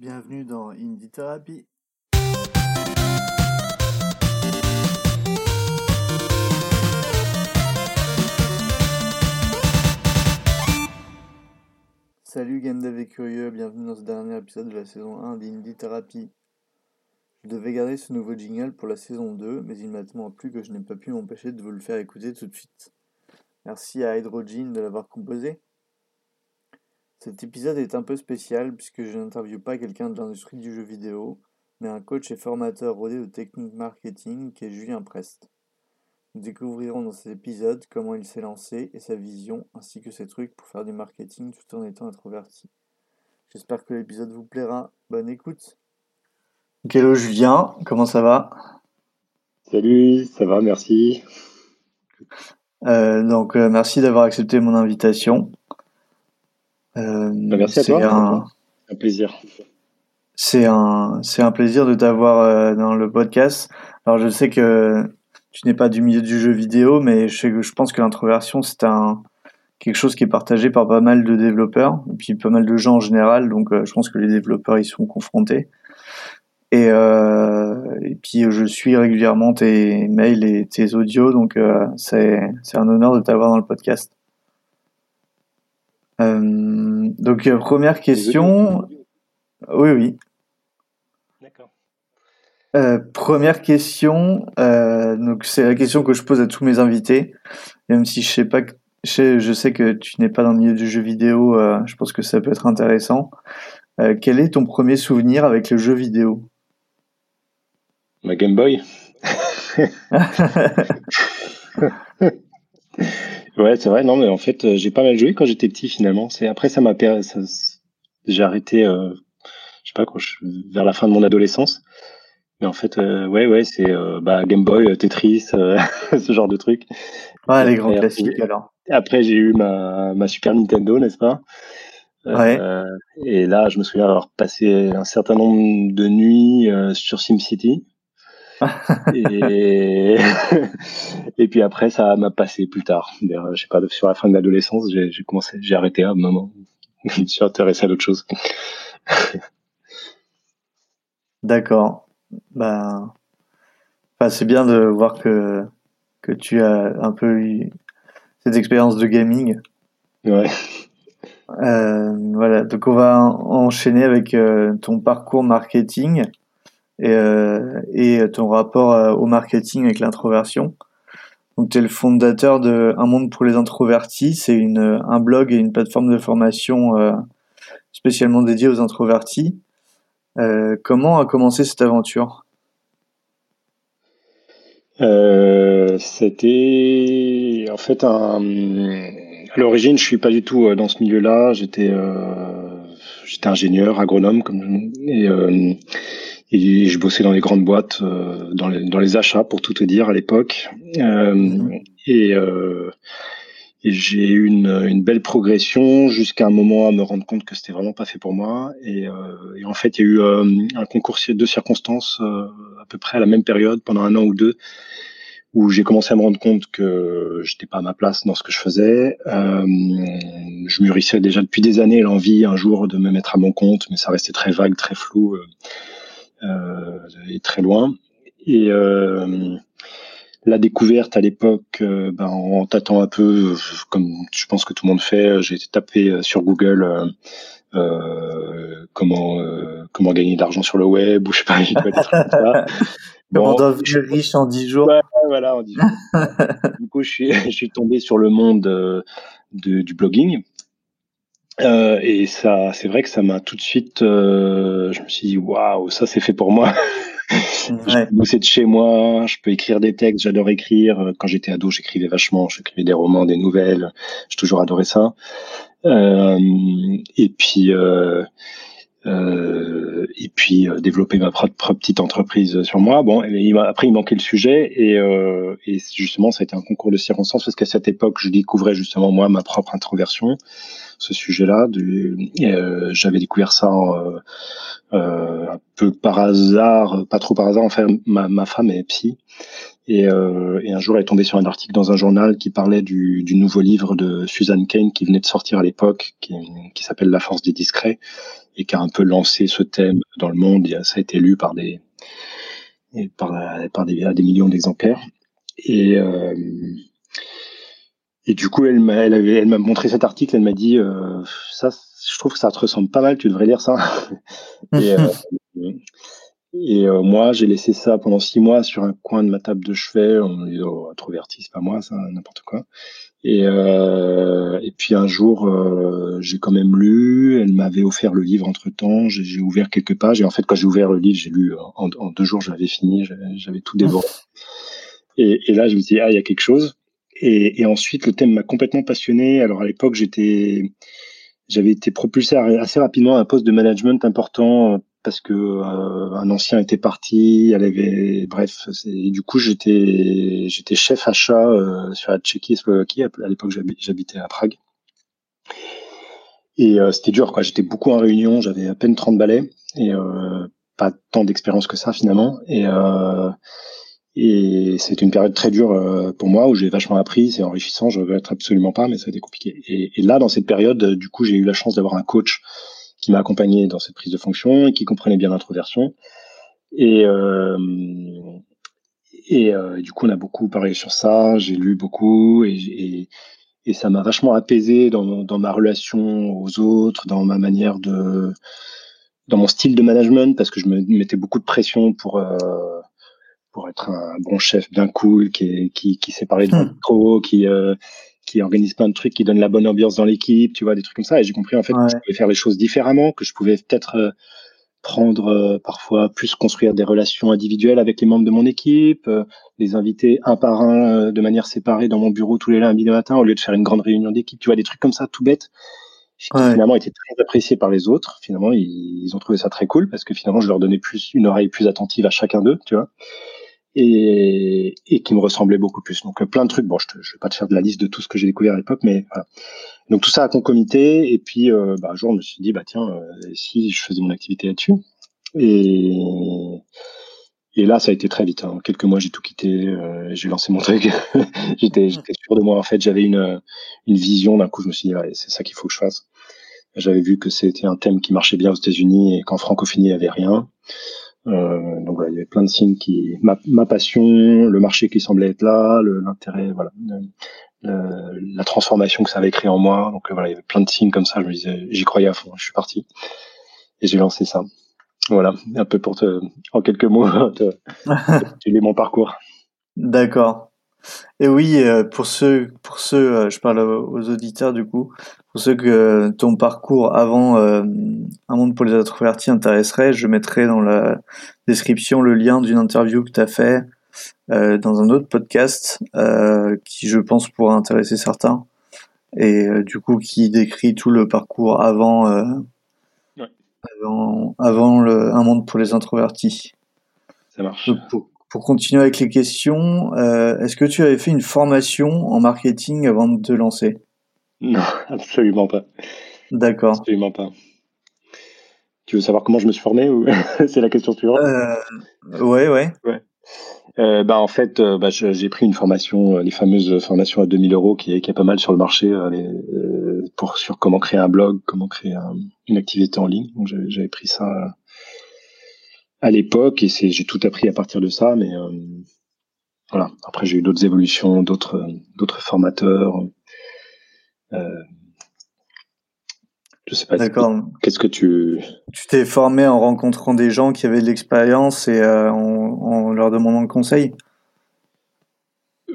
Bienvenue dans Indie Therapy. Salut Gendev et Curieux, bienvenue dans ce dernier épisode de la saison 1 d'Indie Therapy. Je devais garder ce nouveau jingle pour la saison 2, mais il m'a tellement plu que je n'ai pas pu m'empêcher de vous le faire écouter tout de suite. Merci à Hydrogen de l'avoir composé. Cet épisode est un peu spécial puisque je n'interviewe pas quelqu'un de l'industrie du jeu vidéo, mais un coach et formateur rodé de techniques marketing qui est Julien Prest. Nous découvrirons dans cet épisode comment il s'est lancé et sa vision, ainsi que ses trucs pour faire du marketing tout en étant introverti. J'espère que l'épisode vous plaira. Bonne écoute. Hello Julien, comment ça va? Salut, ça va, merci. Euh, donc euh, merci d'avoir accepté mon invitation. Euh, bah, merci à toi. Un, un plaisir. C'est un, c'est un plaisir de t'avoir euh, dans le podcast. Alors je sais que tu n'es pas du milieu du jeu vidéo, mais je, sais que, je pense que l'introversion c'est un quelque chose qui est partagé par pas mal de développeurs et puis pas mal de gens en général. Donc je pense que les développeurs y sont confrontés. Et, euh, et puis je suis régulièrement tes mails et tes audios, donc euh, c'est c'est un honneur de t'avoir dans le podcast. Euh, donc euh, première question. Oui oui. D'accord. Euh, première question. Euh, donc c'est la question que je pose à tous mes invités, même si je sais pas que je sais, je sais que tu n'es pas dans le milieu du jeu vidéo. je pense que ça peut être intéressant. quel est ton premier souvenir avec le jeu vidéo? Ma Game Boy. ouais, c'est vrai. Non, mais en fait, euh, j'ai pas mal joué quand j'étais petit finalement. C'est après ça m'a j'ai arrêté, euh, je sais pas quand je... vers la fin de mon adolescence. Mais en fait, euh, ouais, ouais, c'est euh, bah, Game Boy, Tetris, ce genre de trucs. Ouais, les grands classiques alors. Après, j'ai eu ma, ma Super Nintendo, n'est-ce pas? Ouais. et là, je me souviens avoir passé un certain nombre de nuits sur SimCity et... et puis après, ça m'a passé plus tard. Je sais pas, sur la fin de l'adolescence, j'ai commencé, j'ai arrêté à un moment. je suis intéressé à d'autres choses. D'accord. Ben, enfin, c'est bien de voir que, que tu as un peu eu cette expérience de gaming. Ouais. Euh, voilà, donc on va enchaîner avec euh, ton parcours marketing et, euh, et ton rapport euh, au marketing avec l'introversion. Donc, tu es le fondateur de Un monde pour les introvertis. C'est une, un blog et une plateforme de formation euh, spécialement dédiée aux introvertis. Euh, comment a commencé cette aventure? Euh, C'était en fait. À l'origine, je suis pas du tout dans ce milieu-là. J'étais j'étais ingénieur, agronome, comme et et je bossais dans les grandes boîtes, euh, dans, les, dans, les, achats, pour tout te dire, à l'époque. Euh, mhm. Et, euh, et j'ai eu une, une, belle progression jusqu'à un moment à me rendre compte que c'était vraiment pas fait pour moi. Et, et en fait, il y a eu un concours de circonstances à peu près à la même période, pendant un an ou deux, où j'ai commencé à me rendre compte que j'étais pas à ma place dans ce que je faisais. Euh, je mûrissais déjà depuis des années l'envie un jour de me mettre à mon compte, mais ça restait très vague, très flou euh, et très loin. Et euh, la découverte à l'époque, euh, ben, en tâtant un peu, comme je pense que tout le monde fait, j'ai tapé sur Google euh, comment comment gagner de l'argent sur le web ou je sais pas, ça. Comment devenir riche en 10 jours. Ouais, voilà, en 10 jours. du coup, je suis, je suis tombé sur le monde de, du blogging euh, et ça, c'est vrai que ça m'a tout de suite. Euh, je me suis dit waouh, ça c'est fait pour moi. je peux bosser de chez moi, je peux écrire des textes, j'adore écrire. Quand j'étais ado, j'écrivais vachement, j'écrivais des romans, des nouvelles. J'ai toujours adoré ça. Euh, et puis, euh, euh, et puis euh, développer ma propre petite entreprise sur moi. Bon, après il manquait le sujet et, euh, et justement ça a été un concours de circonstances parce qu'à cette époque je découvrais justement moi ma propre introversion, ce sujet-là. Euh, J'avais découvert ça euh, euh, un peu par hasard, pas trop par hasard. Enfin, ma, ma femme est psy et, euh, et, un jour, elle est tombée sur un article dans un journal qui parlait du, du nouveau livre de Suzanne Kane qui venait de sortir à l'époque, qui, qui s'appelle La force des discrets, et qui a un peu lancé ce thème dans le monde. Ça a été lu par des par, par des, des millions d'exemplaires. Et et du coup, elle m'a, elle avait, elle m'a montré cet article. Elle m'a dit, euh, ça, je trouve que ça te ressemble pas mal. Tu devrais lire ça. et, euh, et euh, moi, j'ai laissé ça pendant six mois sur un coin de ma table de chevet. On me dit, oh, introverti, c'est pas moi, ça, n'importe quoi. Et, euh, et puis un jour, euh, j'ai quand même lu. Elle m'avait offert le livre entre temps. J'ai, ouvert quelques pages. Et en fait, quand j'ai ouvert le livre, j'ai lu en, en deux jours, j'avais fini. J'avais, tout dévoré. Et, et, là, je me suis dit, ah, il y a quelque chose. Et, et, ensuite, le thème m'a complètement passionné. Alors à l'époque, j'étais, j'avais été propulsé assez rapidement à un poste de management important euh, parce que euh, un ancien était parti. Elle avait, bref, et du coup, j'étais, chef achat euh, sur la Tchéquie et Slovaquie. À l'époque, j'habitais à Prague. Et euh, c'était dur. J'étais beaucoup en réunion. J'avais à peine 30 balais et pas tant d'expérience que ça finalement. Et et une période très dure euh, pour moi où j'ai vachement appris, c'est enrichissant, je veux être absolument pas, mais ça a été compliqué. Et, et là, dans cette période, euh, du coup, j'ai eu la chance d'avoir un coach qui m'a accompagné dans cette prise de fonction et qui comprenait bien l'introversion. Et, euh, et euh, du coup, on a beaucoup parlé sur ça, j'ai lu beaucoup et, et, et ça m'a vachement apaisé dans, dans ma relation aux autres, dans ma manière de, dans mon style de management, parce que je me mettais beaucoup de pression pour euh, pour être un bon chef bien cool, qui, qui, qui sait parler de hmm. trop, qui, euh, qui organise plein de trucs, qui donne la bonne ambiance dans l'équipe, tu vois, des trucs comme ça. Et j'ai compris en fait que je pouvais faire les choses différemment, que je pouvais peut-être euh, prendre euh, parfois plus construire des relations individuelles avec les membres de mon équipe, les inviter un par un de manière séparée dans mon bureau tous les lundis matin au lieu de faire une grande réunion d'équipe, tu vois, des trucs comme ça, tout bête. Qui finalement étaient très appréciés par les autres. Finalement, ils, ils, ont trouvé ça très cool parce que finalement, je leur donnais plus une oreille plus attentive à chacun d'eux, tu vois et, et qui me ressemblait beaucoup plus. Donc euh, plein de trucs. Bon, je, ne vais pas te faire de la liste de tout ce que j'ai découvert à l'époque, mais voilà. Donc tout ça a concomité. Et puis euh, bah, un jour, je me suis dit, bah tiens, euh, si je faisais mon activité là-dessus. Et, et là, ça a été très vite. Hein. En quelques mois, j'ai tout quitté. j'ai lancé mon truc. j'étais, j'étais sûr de moi. En fait, j'avais une, une vision. D'un coup, je me suis dit, ouais, c'est ça qu'il faut que je fasse. J'avais vu que c'était un thème qui marchait bien aux États-Unis et qu'en francophonie, il n'y avait rien. Euh, donc voilà, il y avait plein de signes qui, ma, ma passion, le marché qui semblait être là, l'intérêt, voilà, le, la transformation que ça avait créé en moi. Donc euh, voilà, il y avait plein de signes comme ça. Je me disais, j'y croyais à fond. Je suis parti et j'ai lancé ça. Voilà, un peu pour te, en quelques mots, te mon parcours. D'accord. Et oui, euh, pour ceux, pour ceux, je parle aux auditeurs du coup, pour ceux que ton parcours avant euh, Un monde pour les introvertis intéresserait, je mettrai dans la description le lien d'une interview que tu as fait euh, dans un autre podcast euh, qui, je pense, pourra intéresser certains. Et du coup, qui décrit tout le parcours avant, avant, avant le Un monde pour les introvertis. Ça marche. pour, pour, continuer avec les questions, est-ce que tu avais fait une formation en marketing avant de te lancer? Non, absolument pas. D'accord. Absolument pas. Tu veux savoir comment je me suis formé ou c'est la question suivante? Euh, Ouais, ouais. ouais. Euh, bah, en fait, euh, bah, j'ai pris une formation, euh, les fameuses formations à 2000 euros qui est, qui est pas mal sur le marché euh, pour sur comment créer un blog, comment créer une activité en ligne. Donc j'avais pris ça à l'époque et j'ai tout appris à partir de ça. Mais voilà. Après, j'ai eu d'autres évolutions, d'autres d'autres formateurs. Euh, je sais pas. D'accord. Qu'est-ce que tu. Tu t'es formé en rencontrant des gens qui avaient de l'expérience et euh, en, leur demandant le conseil?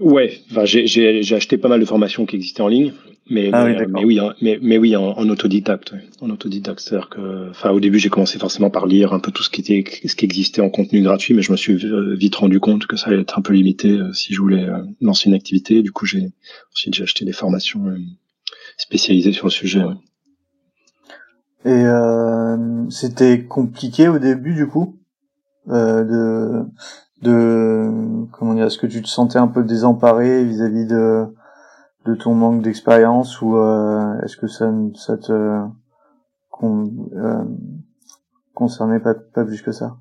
Ouais, enfin, j'ai acheté pas mal de formations qui existaient en ligne, mais, ah mais, oui, mais, mais, oui, en, autodidacte. En autodidacte, c'est-à-dire que, enfin, au début, j'ai commencé forcément par lire un peu tout ce qui était, ce qui existait en contenu gratuit, mais je me suis euh, vite rendu compte que ça allait être un peu limité si je voulais lancer une activité. Du coup, j'ai ensuite j'ai acheté des formations spécialisé sur le sujet. Et euh, c'était compliqué au début du coup euh, de de comment dire est-ce que tu te sentais un peu désemparé vis-à-vis de de ton manque d'expérience ou euh, est-ce que ça ça te concernait pas pas plus que ça?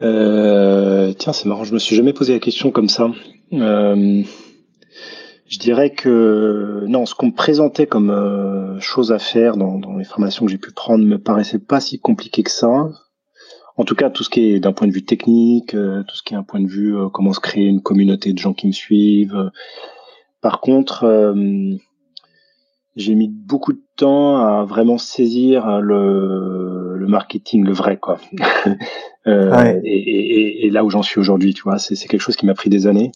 Tiens c'est marrant je me suis jamais posé la question comme ça. Je dirais que non, ce qu'on me présentait comme euh, chose à faire dans, dans les formations que j'ai pu prendre me paraissait pas si compliqué que ça. En tout cas, tout ce qui est d'un point de vue technique, euh, tout ce qui est un point de vue euh, comment se créer une communauté de gens qui me suivent. Par contre, j'ai mis beaucoup de temps à vraiment saisir le, le marketing, le vrai, quoi. euh, et, et, et, là où j'en suis aujourd'hui, tu vois, c'est quelque chose qui m'a pris des années.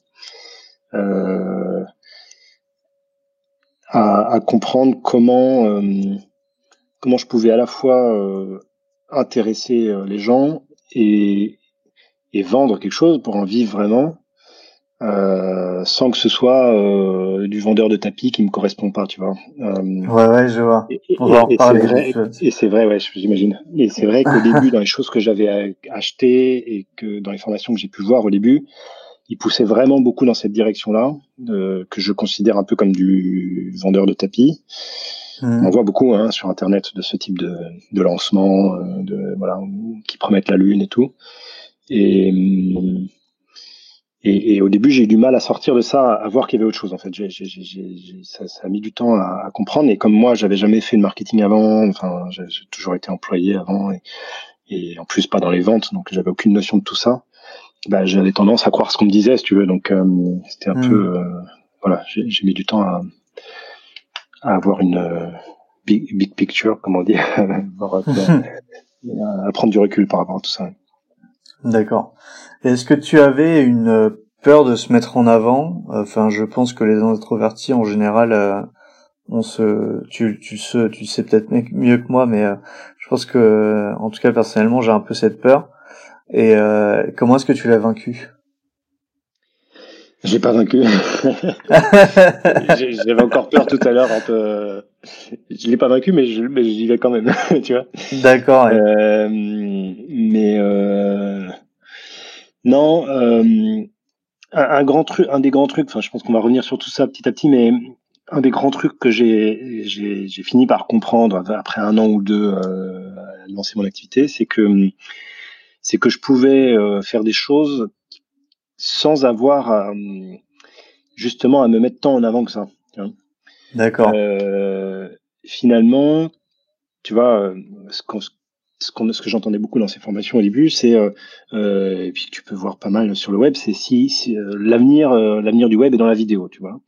Euh, à, à, comprendre comment euh, comment je pouvais à la fois euh, intéresser euh, les gens et, et vendre quelque chose pour en vivre vraiment euh, sans que ce soit euh, du vendeur de tapis qui me correspond pas, tu vois. Euh, ouais, ouais, je vois. Et, et, et c'est vrai, vrai, ouais, j'imagine. Et c'est vrai qu'au début, dans les choses que j'avais achetées et que dans les formations que j'ai pu voir au début, il poussait vraiment beaucoup dans cette direction-là, que je considère un peu comme du vendeur de tapis. Mmh. On voit beaucoup hein, sur Internet de ce type de, de lancement, de voilà, qui promettent la lune et tout. Et hum, et, et, au début, j'ai eu du mal à sortir de ça, à voir qu'il y avait autre chose. En fait, j'ai, ça, ça, a mis du temps à, à, comprendre. Et comme moi, j'avais jamais fait de marketing avant, enfin, j'ai, toujours été employé avant, et, et, en plus pas dans les ventes, donc j'avais aucune notion de tout ça. Bah, j'avais tendance à croire ce qu'on me disait, si tu veux. Donc, euh, c'était un mmh. peu, euh, voilà, j'ai, mis du temps à, à avoir une euh, big, big picture, comme on dit, à, prendre du recul par rapport à tout ça. D'accord. Est-ce que tu avais une peur de se mettre en avant? Enfin, je pense que les introvertis en général, euh, on se, tu, tu sais, tu sais peut-être mieux que moi, mais euh, je pense que, en tout cas personnellement, j'ai un peu cette peur. Et euh, comment est-ce que tu l'as vaincu J'ai pas vaincu. J'avais encore peur tout à l'heure. Euh, je l'ai pas vaincu, mais j'y vais quand même. tu vois. D'accord. Ouais. Euh, mais euh, non, euh, un, un, grand truc, un des grands trucs. Enfin, je pense qu'on va revenir sur tout ça petit à petit, mais un des grands trucs que j'ai j'ai fini par comprendre après un an ou deux euh, à lancer mon activité, c'est que c'est que je pouvais euh, faire des choses sans avoir à, justement à me mettre tant en avant que ça. D'accord. Euh, finalement, tu vois, ce qu'on ce, qu ce que j'entendais beaucoup dans ces formations au début, c'est euh, euh, et puis tu peux voir pas mal sur le web, c'est si, si euh, l'avenir euh, l'avenir du web est dans la vidéo, tu vois.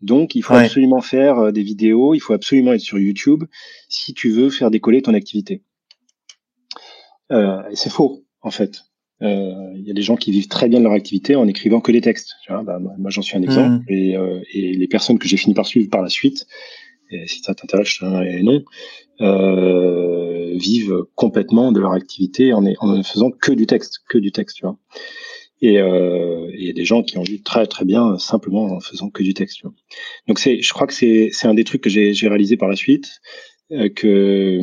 Donc il faut ouais. absolument faire euh, des vidéos, il faut absolument être sur YouTube si tu veux faire décoller ton activité. et c'est faux en fait. Il y a des gens qui vivent très bien de leur activité en écrivant que des textes. Tu vois bah, moi j'en suis un exemple mmh. et, et les personnes que j'ai fini par suivre par la suite, et si ça t'intéresse, je te donnerai non, euh, vivent complètement de leur activité en, en, ne faisant que du texte, que du texte, tu vois. Et euh, il y a des gens qui en vivent très très bien simplement en faisant que du texte. Tu vois. Donc c'est, je crois que c'est c'est un des trucs que j'ai j'ai réalisé par la suite euh, que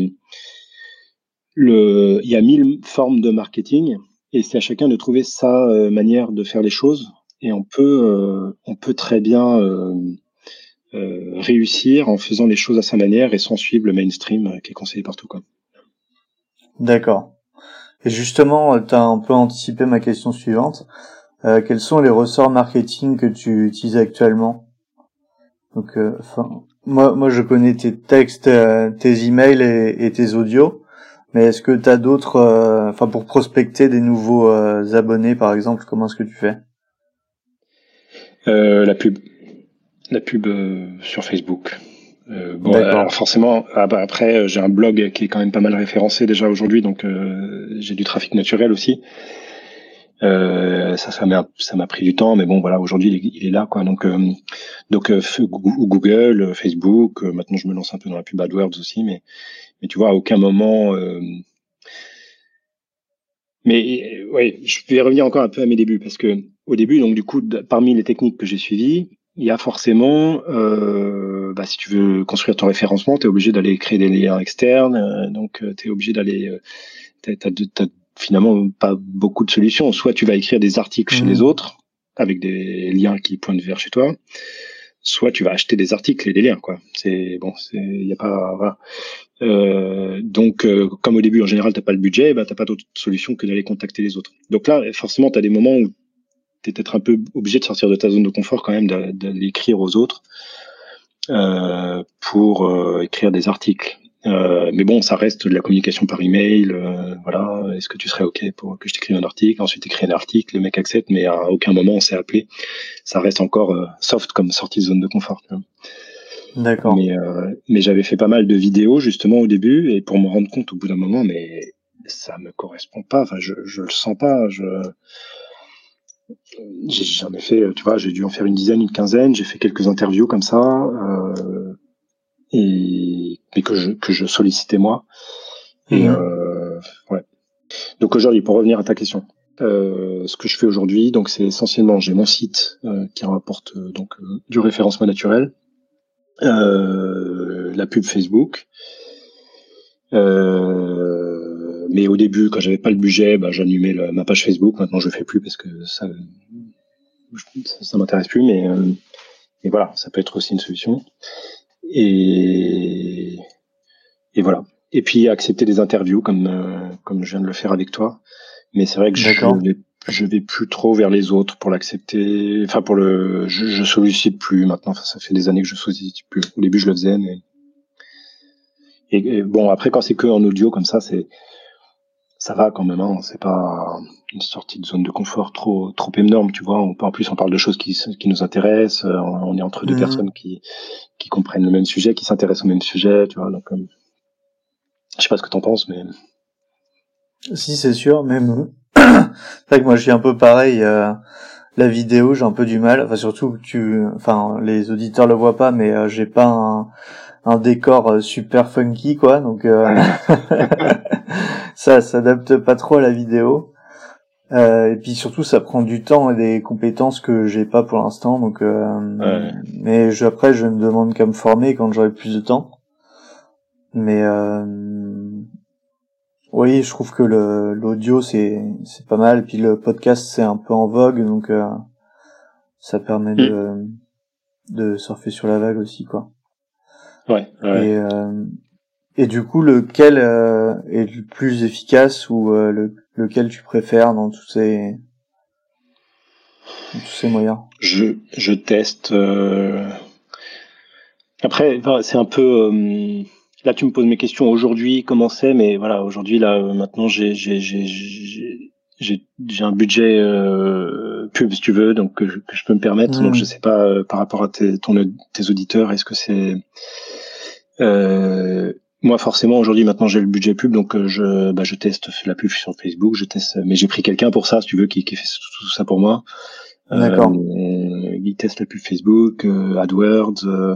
le il y a mille formes de marketing et c'est à chacun de trouver sa euh, manière de faire les choses et on peut euh, on peut très bien euh, euh, réussir en faisant les choses à sa manière et sans suivre le mainstream euh, qui est conseillé partout. Quoi. D'accord. Et justement, tu as un peu anticipé ma question suivante. Quels sont les ressorts marketing que tu utilises actuellement? Donc, moi, moi, je connais tes textes, tes emails et, tes audios. Mais est-ce que tu as d'autres, euh, enfin, pour prospecter des nouveaux abonnés, par exemple, comment est-ce que tu fais? La pub la pub euh, sur Facebook. Euh, bon, alors forcément, ah bah après, euh, j'ai un blog qui est quand même pas mal référencé déjà aujourd'hui, donc euh, j'ai du trafic naturel aussi. Euh, ça, ça m'a, ça m'a pris du temps, mais bon, voilà, aujourd'hui, il, est là, quoi. Donc, euh, donc Google, Facebook. maintenant, je me lance un peu dans la pub AdWords aussi, mais, mais tu vois, à aucun moment. mais ouais, je vais revenir encore un peu à mes débuts parce que au début, donc du coup, parmi les techniques que j'ai suivies, il y a forcément, euh, bah, si tu veux construire ton référencement, tu es obligé d'aller créer des liens externes, euh, donc euh, tu es obligé d'aller, euh, tu n'as finalement pas beaucoup de solutions. Soit tu vas écrire des articles chez les mmh. autres avec des liens qui pointent vers chez toi, soit tu vas acheter des articles et des liens, quoi. C'est bon, il y a pas, voilà. Euh, donc, euh, comme au début, en général, t'as pas le budget, bah, t'as pas d'autre solution que d'aller contacter les autres. Donc là, forcément, tu as des moments où es peut-être un peu obligé de sortir de ta zone de confort quand même, d'aller écrire aux autres euh, pour euh, écrire des articles. Euh, mais bon, ça reste de la communication par email. Euh, voilà, est-ce que tu serais ok pour que je t'écrive un article? Ensuite, écrire un article, le mec accepte, mais à aucun moment on s'est appelé. Ça reste encore euh, soft comme sortie de zone de confort. D'accord. Mais, mais j'avais fait pas mal de vidéos justement au début et pour me rendre compte au bout d'un moment, mais ça me correspond pas. Enfin, je, je le sens pas. Je j'ai jamais fait, tu vois, j'ai dû en faire une dizaine, une quinzaine. J'ai fait quelques interviews comme ça. Euh, et mais que je que je sollicitais moi. Et mhm. euh, ouais. Donc aujourd'hui, pour revenir à ta question, euh, ce que je fais aujourd'hui, donc c'est essentiellement j'ai mon site euh, qui rapporte euh, donc euh, du référencement naturel, la pub Facebook. mais au début, quand j'avais pas le budget, bah, j'allumais ma page Facebook. Maintenant, je le fais plus parce que ça, ça, ça m'intéresse plus. Mais, mais voilà, ça peut être aussi une solution. Et, et voilà. Et puis accepter des interviews comme euh, comme je viens de le faire avec toi. Mais c'est vrai que je vais, je vais plus trop vers les autres pour l'accepter. Enfin pour le, je, je sollicite plus maintenant. Enfin, ça fait des années que je sollicite plus. Au début je le faisais, mais et, bon après quand c'est que en audio comme ça, c'est ça va quand même. Hein. C'est pas une sortie de zone de confort trop trop énorme, tu vois. On, en plus, on parle de choses qui, qui nous intéressent. Euh, on est entre deux mhm. personnes qui qui comprennent le même sujet, qui s'intéressent au même sujet, tu vois. Donc, euh, je sais pas ce que t'en penses, mais si c'est sûr. Même c'est vrai que moi, je suis un peu pareil. Euh, la vidéo, j'ai un peu du mal. Enfin, surtout tu, enfin, les auditeurs le voient pas, mais j'ai pas un un décor super funky quoi donc ça s'adapte pas trop à la vidéo euh, et puis surtout, ça prend du temps et des compétences que j'ai pas pour l'instant. Donc, euh, mais je, après, je me demande qu'à me former quand j'aurai plus de temps. Mais euh, oui, je trouve que le l'audio c'est c'est pas mal. Puis le podcast c'est un peu en vogue, donc euh, ça permet de mm. de surfer sur la vague aussi, quoi. Ouais. ouais. Et euh, et du coup, lequel euh, est le plus efficace ou euh, le, lequel tu préfères dans tous ces, tous ces moyens? Je, je teste. Euh... Après, c'est un peu. Euh, là, tu me poses mes questions aujourd'hui, comment c'est, mais voilà, aujourd'hui, là, maintenant, j'ai j'ai j'ai un budget euh, pub, si tu veux, donc que je, que je peux me permettre. Donc, mmh. je sais pas par rapport à tes, ton, tes auditeurs, est-ce que c'est euh, moi, forcément, aujourd'hui, maintenant, j'ai le budget pub, donc euh, je, bah, je teste la pub sur Facebook, je teste, mais j'ai pris quelqu'un pour ça, si tu veux, qui, qui fait tout, ça pour moi. D'accord. Euh, il teste la pub Facebook, euh, AdWords. Euh,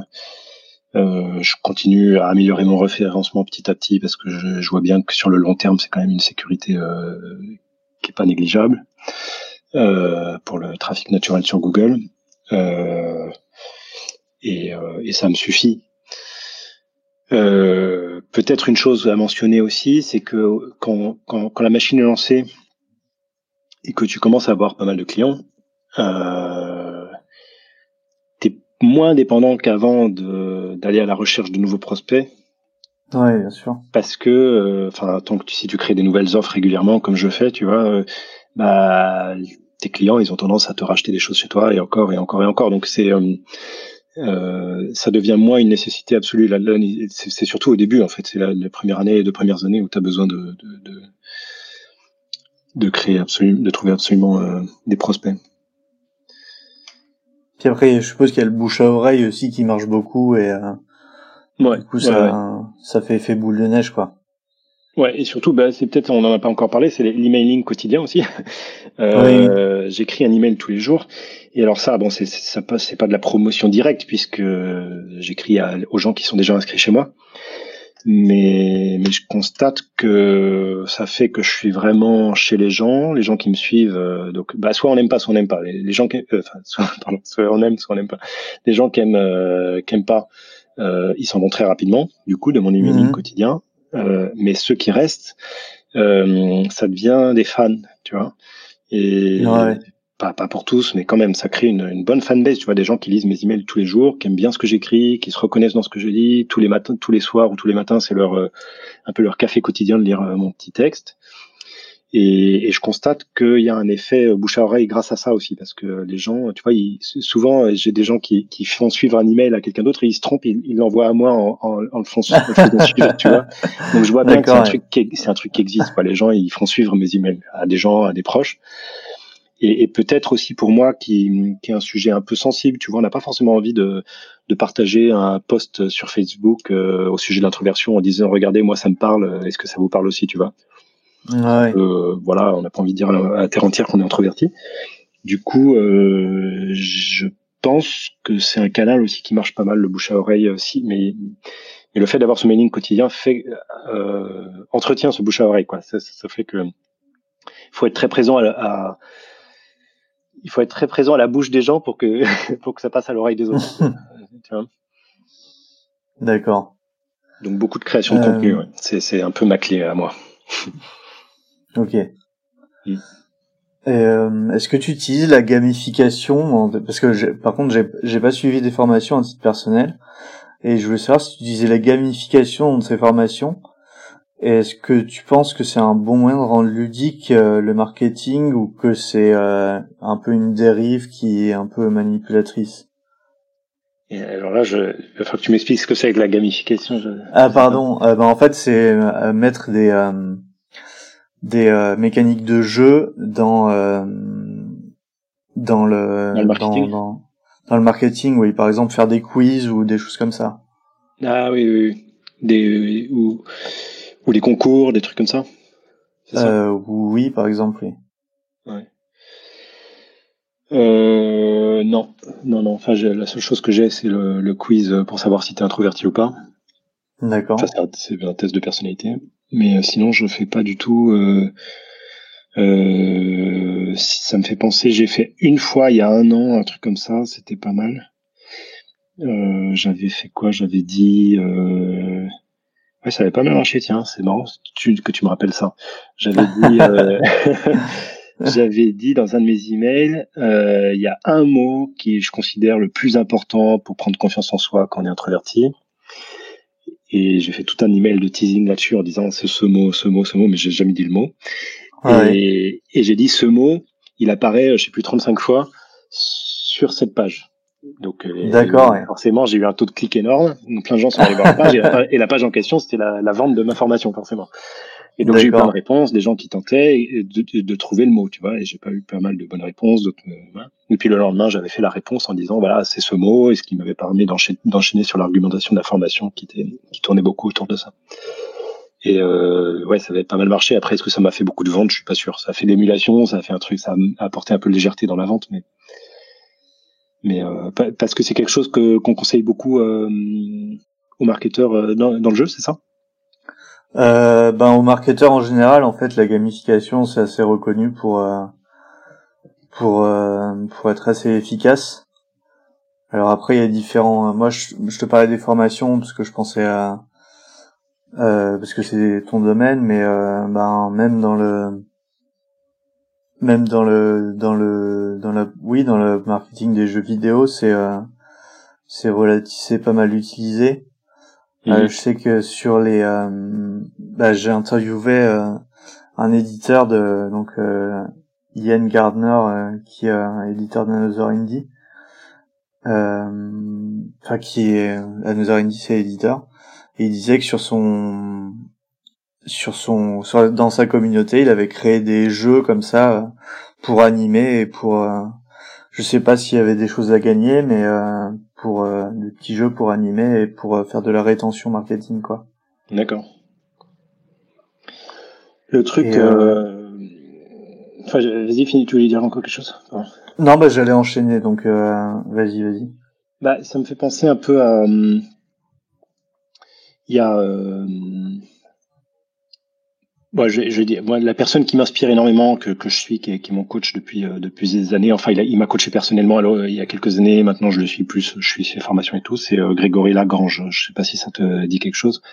euh, je continue à améliorer mon référencement petit à petit parce que je, je vois bien que sur le long terme, c'est quand même une sécurité qui est pas négligeable pour le trafic naturel sur Google. et, et ça me suffit. Euh, peut-être une chose à mentionner aussi, c'est que quand, quand, quand, la machine est lancée et que tu commences à avoir pas mal de clients, euh, tu es moins dépendant qu'avant d'aller à la recherche de nouveaux prospects. Oui, bien sûr. Parce que, euh, enfin, tant que tu, si tu crées des nouvelles offres régulièrement, comme je fais, tu vois, euh, bah, tes clients, ils ont tendance à te racheter des choses chez toi et encore et encore et encore. Donc c'est euh, ça devient moins une nécessité absolue. C'est surtout au début, en fait. C'est la, première année, les deux premières années où tu as besoin de, de, de, de, créer absolument, de trouver absolument euh, des prospects. Puis après, je suppose qu'il y a le bouche à oreille aussi qui marche beaucoup et euh, ouais, du coup, ça, ça fait effet boule de neige, quoi. Ouais, et surtout, bah, c'est peut-être, on n'en a pas encore parlé, c'est l'emailing quotidien aussi. euh, J'écris un email tous les jours. Et alors ça, bon, c'est ça c'est pas de la promotion directe puisque j'écris aux gens qui sont déjà inscrits chez moi. Mais, mais je constate que ça fait que je suis vraiment chez les gens, les gens qui me suivent. Euh, donc, bah, soit on n'aime pas, soit on n'aime pas. Les, gens qui, euh, enfin, soit, pardon, soit on aime, soit on n'aime pas. Les gens qui aiment, euh, qui aiment pas, ils s'en vont très rapidement. Du coup, de mon emailing mhm. quotidien. Euh, mais ceux qui restent, euh, ça devient des fans, tu vois. Et pas, pas pour tous, mais quand même, ça crée une, une, bonne fanbase. Tu vois, des gens qui lisent mes emails tous les jours, qui aiment bien ce que j'écris, qui se reconnaissent dans ce que je dis tous les matins, tous les soirs ou tous les matins, c'est leur euh, un peu leur café quotidien de lire mon petit texte. Et, et, je constate qu'il y a un effet bouche à oreille grâce à ça aussi, parce que les gens, tu vois, ils, souvent j'ai des gens qui, qui, font suivre un email à quelqu'un d'autre et ils se trompent, ils, ils l'envoient à moi en, en, en le font suivre, tu vois. Donc je vois bien que c'est un, truc qui, c'est un truc qui existe. Quoi. Les gens, ils font suivre mes emails à des gens, à des proches. Et, et peut-être aussi pour moi, qui, qui est un sujet un peu sensible, tu vois, on n'a pas forcément envie de, de partager un post sur Facebook euh, au sujet de l'introversion en disant regardez, moi ça me parle, est-ce que ça vous parle aussi, tu vois? Ouais. Euh, voilà, on n'a pas envie de dire à terre entière qu'on est introverti. Du coup, euh, je pense que c'est un canal aussi qui marche pas mal, le bouche à oreille aussi, mais, mais le fait d'avoir ce mailing quotidien fait euh, entretient ce bouche à oreille, quoi. Ça, ça, fait que faut être très présent à, à, il faut être très présent à la bouche des gens pour que pour que ça passe à l'oreille des autres. D'accord. Donc beaucoup de création de contenu, ouais. c'est c'est un peu ma clé à moi. Ok. Mm. Euh, Est-ce que tu utilises la gamification Parce que par contre, j'ai pas suivi des formations à titre personnel et je voulais savoir si tu utilisais la gamification dans ces formations. Est-ce que tu penses que c'est un bon moyen de rendre ludique euh, le marketing ou que c'est euh, un peu une dérive qui est un peu manipulatrice? Et alors là, je, il va falloir que tu m'expliques ce que c'est avec la gamification. Ah pardon, euh, ben, en fait c'est mettre des des euh, mécaniques de jeu dans euh, dans le, dans le marketing. Dans, dans, le marketing, oui, par exemple faire des quiz ou des choses comme ça. Ah oui, oui, des ou ou des concours, des trucs comme ça. ça euh, oui, par exemple, oui. Ouais. Euh, non, non, non. Enfin, la seule chose que j'ai, c'est le, le, quiz pour savoir si t'es introverti ou pas. D'accord. Enfin, c'est un test de personnalité. Mais euh, sinon, je fais pas du tout. Euh, euh, ça me fait penser. J'ai fait une fois il y a un an un truc comme ça. C'était pas mal. Euh, j'avais fait quoi? J'avais dit. Euh... Ouais, ça avait pas mal marché. Tiens, c'est marrant tu, que tu me rappelles ça. J'avais dit. Euh, j'avais dit dans un de mes emails, il y a un mot qui je considère le plus important pour prendre confiance en soi quand on est introverti. Et j'ai fait tout un email de teasing là-dessus en disant c'est ce mot, ce mot, ce mot, mais j'ai jamais dit le mot. Et, et j'ai dit ce mot, il apparaît, je sais plus, 35 fois sur cette page. Donc, euh, D'accord, forcément, j'ai eu un taux de clic énorme. Plein de gens sont allés voir la page. Et la, page en question, c'était la, la, vente de ma formation, forcément. Et donc j'ai eu plein de réponses, des gens qui tentaient de, de, trouver le mot, tu vois, et j'ai pas eu pas mal de bonnes réponses. Et puis le lendemain, j'avais fait la réponse en disant voilà, c'est ce mot, et ce qui m'avait permis d'enchaîner sur l'argumentation de la formation qui, était, qui tournait beaucoup autour de ça. Et euh, ouais, ça avait pas mal marché. Après, est-ce que ça m'a fait beaucoup de ventes? Je suis pas sûr. Ça a fait l'émulation, ça a fait un truc, ça a apporté un peu de légèreté dans la vente, mais mais euh, parce que c'est quelque chose que qu'on conseille beaucoup euh, aux marketeurs euh, dans, dans le jeu, c'est ça? Euh, ben aux marketeurs en général, en fait, la gamification c'est assez reconnu pour euh, pour euh, pour être assez efficace. Alors après, il y a différents. Moi, je, te parlais des formations parce que je pensais à euh, parce que c'est ton domaine, mais euh, ben même dans le même dans le dans le dans la oui dans le marketing des jeux vidéo, c'est euh, c'est c'est pas mal utilisé. Euh, mhm. je sais que sur les, euh, bah, j'ai interviewé euh, un éditeur de donc Ian Gardner qui est éditeur d'Another Indie, enfin qui est Another Indie c'est éditeur, et il disait que sur son sur son sur, dans sa communauté il avait créé des jeux comme ça pour animer et pour je sais pas s'il y avait des choses à gagner mais pour euh, des petits jeux pour animer et pour euh, faire de la rétention marketing quoi. D'accord. Le truc. Euh, enfin, vas-y, finis. Tu voulais dire encore quelque chose? Non, bah j'allais enchaîner. Donc vas-y, vas-y. Bah, ça me fait penser un peu à. Il y a Bon, je, je dis, moi, la personne qui m'inspire énormément, que, que je suis, qui est, qui est mon coach depuis euh, depuis des années. Enfin, il, il m'a coaché personnellement. Alors, il y a quelques années, maintenant, je le suis plus. Je suis ses formations et tout. C'est euh, Grégory Lagrange. Je sais pas si ça te dit quelque chose.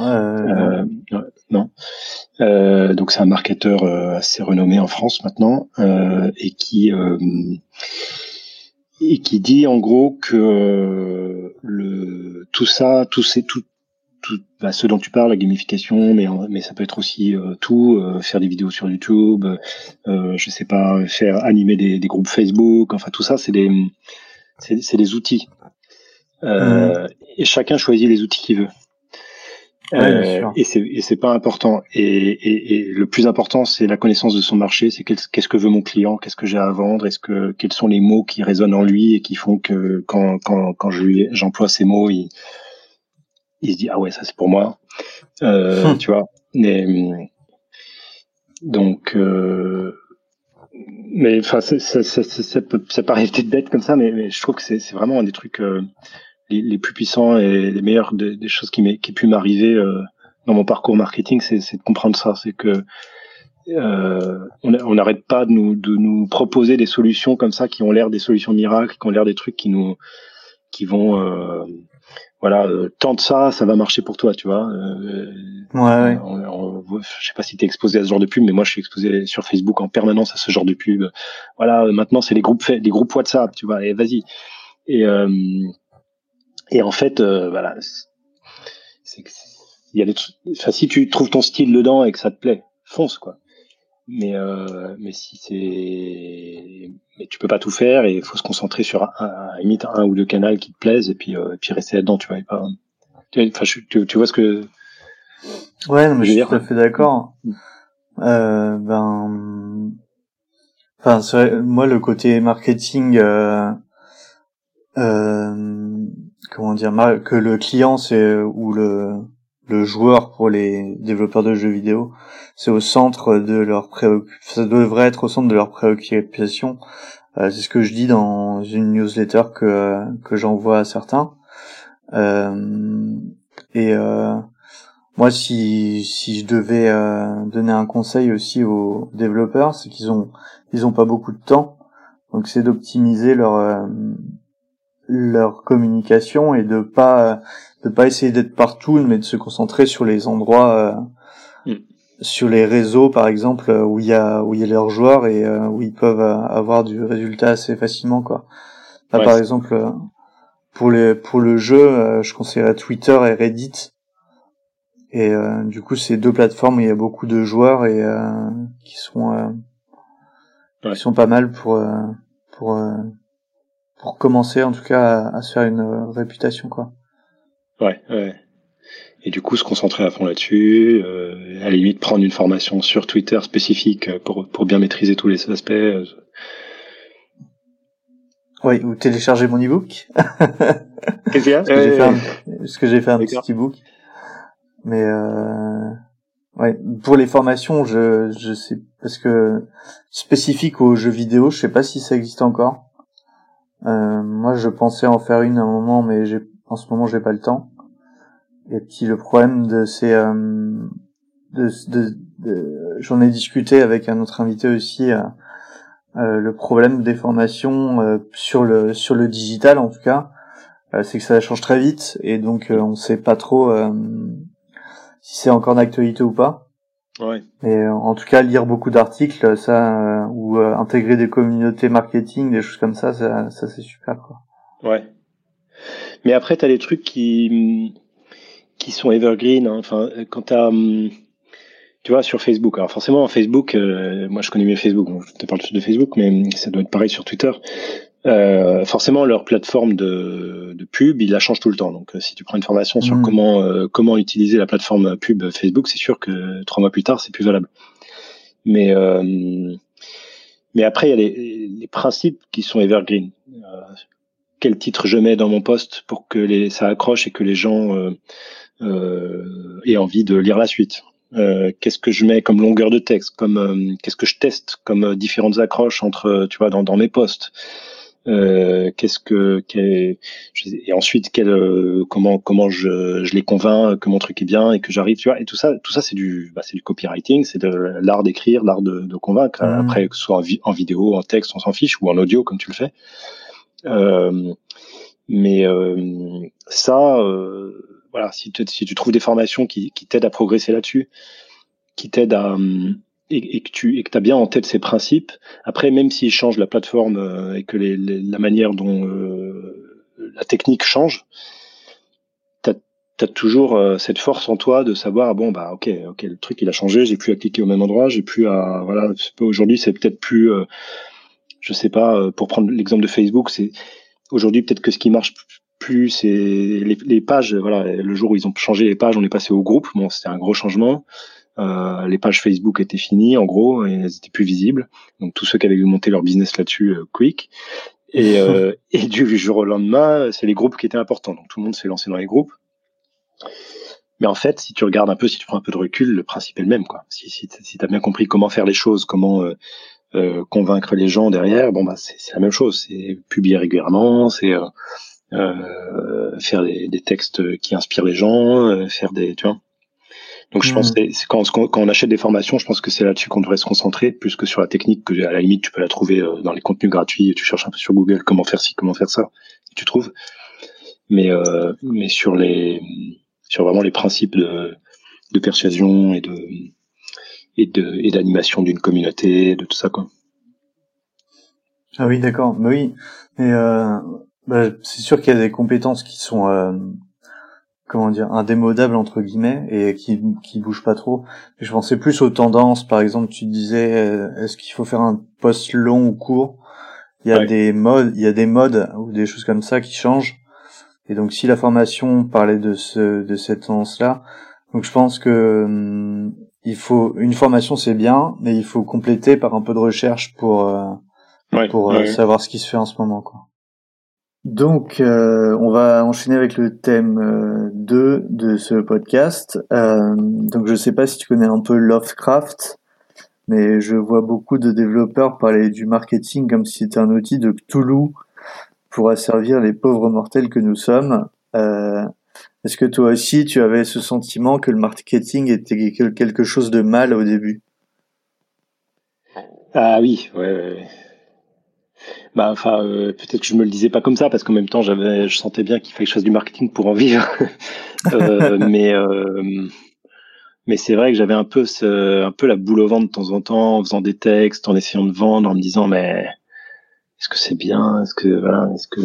Euh, non. Euh, donc, c'est un marketeur assez renommé en France maintenant et qui et qui dit en gros que le tout ça, tous ces tout tout bah, ce dont tu parles, la gamification, mais mais ça peut être aussi tout, faire des vidéos sur YouTube, je sais pas, faire animer des, des groupes Facebook, enfin tout ça, c'est des c'est des outils. Mmh. Et chacun choisit les outils qu'il veut. Euh, et c'est pas important. Et, et, le plus important, c'est la connaissance de son marché. C'est qu'est-ce que veut mon client, qu'est-ce que j'ai à vendre, est-ce que quels sont les mots qui résonnent en lui et qui font que quand quand quand je j'emploie ces mots, il il se dit ah ouais ça c'est pour moi. Euh, hum. Tu vois. Mais, donc euh, mais enfin ça, ça, ça, ça, peut, ça paraît peut-être bête comme ça, mais, mais je trouve que c'est vraiment un des trucs euh, les, les, plus puissants et les meilleurs des, choses qui, qui pu m'arriver dans mon parcours marketing, c'est de comprendre ça. C'est que on n'arrête pas de nous, de nous proposer des solutions comme ça qui ont l'air des solutions miracles, qui ont l'air des trucs qui nous qui vont euh, voilà euh, tente ça ça va marcher pour toi tu vois euh, ouais, ouais. je sais pas si tu es exposé à ce genre de pub mais moi je suis exposé sur Facebook en permanence à ce genre de pub voilà maintenant c'est les groupes les groupes WhatsApp tu vois et vas-y et euh, et en fait, euh, voilà, c'est il y a des enfin, si tu trouves ton style dedans et que ça te plaît, fonce quoi. Mais euh, mais si c'est mais tu peux pas tout faire et il faut se concentrer sur un, un, limite un ou deux canaux qui te plaisent et puis euh, et puis rester là-dedans, tu vois. pas, enfin, tu, tu, vois ce que Ouais, non, mais je suis tout à fait d'accord. Euh, ben, enfin, vrai, moi le côté marketing. Euh, euh, comment dire que le client c'est ou le le joueur pour les développeurs de jeux vidéo, c'est au centre de leur ça devrait être au centre de leur préoccupation. Euh, c'est ce que je dis dans une newsletter que que j'envoie à certains. Euh, et euh, moi, si si je devais euh, donner un conseil aussi aux développeurs, c'est qu'ils ont ils ont pas beaucoup de temps, donc c'est d'optimiser leur euh, leur communication et de pas de pas essayer d'être partout mais de se concentrer sur les endroits euh, mm. sur les réseaux par exemple où il y a où il y a leurs joueurs et euh, où ils peuvent euh, avoir du résultat assez facilement quoi là par exemple pour les pour le jeu je conseillerais Twitter et Reddit et du coup c'est deux plateformes où il y a beaucoup de joueurs et qui sont qui sont pas mal pour pour pour commencer en tout cas à, se faire une euh, réputation quoi. Ouais, ouais. Et du coup, se concentrer à fond là-dessus, euh, à la limite prendre une formation sur Twitter spécifique pour, pour bien maîtriser tous les aspects. Euh. Oui, ou télécharger mon ebook. Qu'est-ce qu'il y a Parce que j'ai fait un, petit ebook. Mais euh, ouais, pour les formations, je je sais parce que spécifique aux jeux vidéo, je sais pas si ça existe encore. Euh, moi, je pensais en faire une à un moment, mais j'ai, en ce moment, j'ai pas le temps. Et puis le problème de ces, euh, de, de, de j'en ai discuté avec un autre invité aussi. Euh, euh le problème des formations sur le sur le digital, en tout cas, c'est que ça change très vite et donc on sait pas trop si c'est encore d'actualité ou pas. Ouais. Et en tout cas, lire beaucoup d'articles, ça, ou intégrer des communautés marketing, des choses comme ça, ça, ça c'est super, quoi. Ouais. Mais après, t'as des trucs qui, qui sont evergreen. Hein. Enfin, quand t'as, hum, tu vois, sur Facebook. Alors forcément, Facebook, moi je connais mieux Facebook. je te parle de Facebook, mais ça doit être pareil sur Twitter. Euh, forcément leur plateforme de, de, pub, ils la changent tout le temps. Donc, euh, si tu prends une formation sur mm. comment euh, comment utiliser la plateforme pub Facebook, c'est sûr que trois mois plus tard, c'est plus valable. Mais mais après, il y a les, les, principes qui sont evergreen. Quel titre je mets dans mon poste pour que les, ça accroche et que les gens aient envie de lire la suite. qu'est-ce que je mets comme longueur de texte, comme qu'est-ce que je teste comme différentes accroches entre, tu vois, dans, dans mes postes. Euh, qu'est-ce que et ensuite quel, euh, comment comment je, je les convainc que mon truc est bien et que j'arrive tu vois et tout ça tout ça c'est du bah, c'est du copywriting c'est de l'art d'écrire l'art de, de, convaincre mmh. après que ce soit en, en, vidéo en texte on s'en fiche ou en audio comme tu le fais euh, mais euh, ça voilà si, si tu trouves des formations qui, qui t'aident à progresser là-dessus qui t'aident à et, que tu et que as bien en tête ces principes. Après, même s'ils changent la plateforme euh, et que la manière dont euh, la technique change, as toujours cette force en toi de savoir bon bah ok ok le truc il a changé j'ai plus à cliquer au même endroit j'ai plus à voilà aujourd'hui c'est peut-être plus je sais pas pour prendre l'exemple de Facebook c'est aujourd'hui peut-être que ce qui marche plus c'est les, les, pages voilà le jour où ils ont changé les pages on est passé au groupe bon c'était un gros changement euh, les pages Facebook étaient finies en gros et elles étaient plus visibles. Donc tous ceux qui avaient monté leur business là-dessus, euh, quick. Et, euh, et du jour au lendemain, c'est les groupes qui étaient importants. Donc tout le monde s'est lancé dans les groupes. Mais en fait, si tu regardes un peu, si tu prends un peu de recul, le principe est le même. Quoi. Si, si, si tu as bien compris comment faire les choses, comment euh, euh, convaincre les gens derrière, bon bah c'est la même chose. C'est publier régulièrement, c'est euh, faire des, des, textes qui inspirent les gens, faire des, tu vois, donc je pense mm. que quand, quand, on achète des formations, je pense que c'est là-dessus qu'on devrait se concentrer, plus que sur la technique, que à la limite tu peux la trouver euh, dans les contenus gratuits, tu cherches un peu sur Google comment faire ci, comment faire ça, tu trouves. Mais euh, mais sur les sur vraiment les principes de, de persuasion et de et de et d'animation d'une communauté, de tout ça quoi. Ah oui, d'accord. Mais oui, mais euh, bah, c'est sûr qu'il y a des compétences qui sont euh, comment dire indémodable entre guillemets et qui qui bouge pas trop. Je pensais plus aux tendances. Par exemple, tu disais euh, est-ce qu'il faut faire un post long ou court? Il y a des modes, il y a des modes ou des choses comme ça qui changent. Et donc si la formation parlait de ce de cette tendance-là, donc je pense que hum, il faut une formation c'est bien, mais il faut compléter par un peu de recherche pour euh, pour euh, savoir ce qui se fait en ce moment quoi. Donc, euh, on va enchaîner avec le thème 2 euh, de ce podcast. Euh, donc, je ne sais pas si tu connais un peu Lovecraft, mais je vois beaucoup de développeurs parler du marketing comme si c'était un outil de Cthulhu pour asservir les pauvres mortels que nous sommes. Est-ce que toi aussi, tu avais ce sentiment que le marketing était quelque chose de mal au début? Ah oui, ouais. ouais. Bah, enfin, euh, peut-être que je me le disais pas comme ça parce qu'en même temps, j'avais, je sentais bien qu'il fallait que je fasse du marketing pour en vivre. euh, mais euh, mais c'est vrai que j'avais un peu ce, un peu la boule au ventre de temps en temps, en faisant des textes, en essayant de vendre, en me disant mais est-ce que c'est bien, est-ce que voilà, est-ce que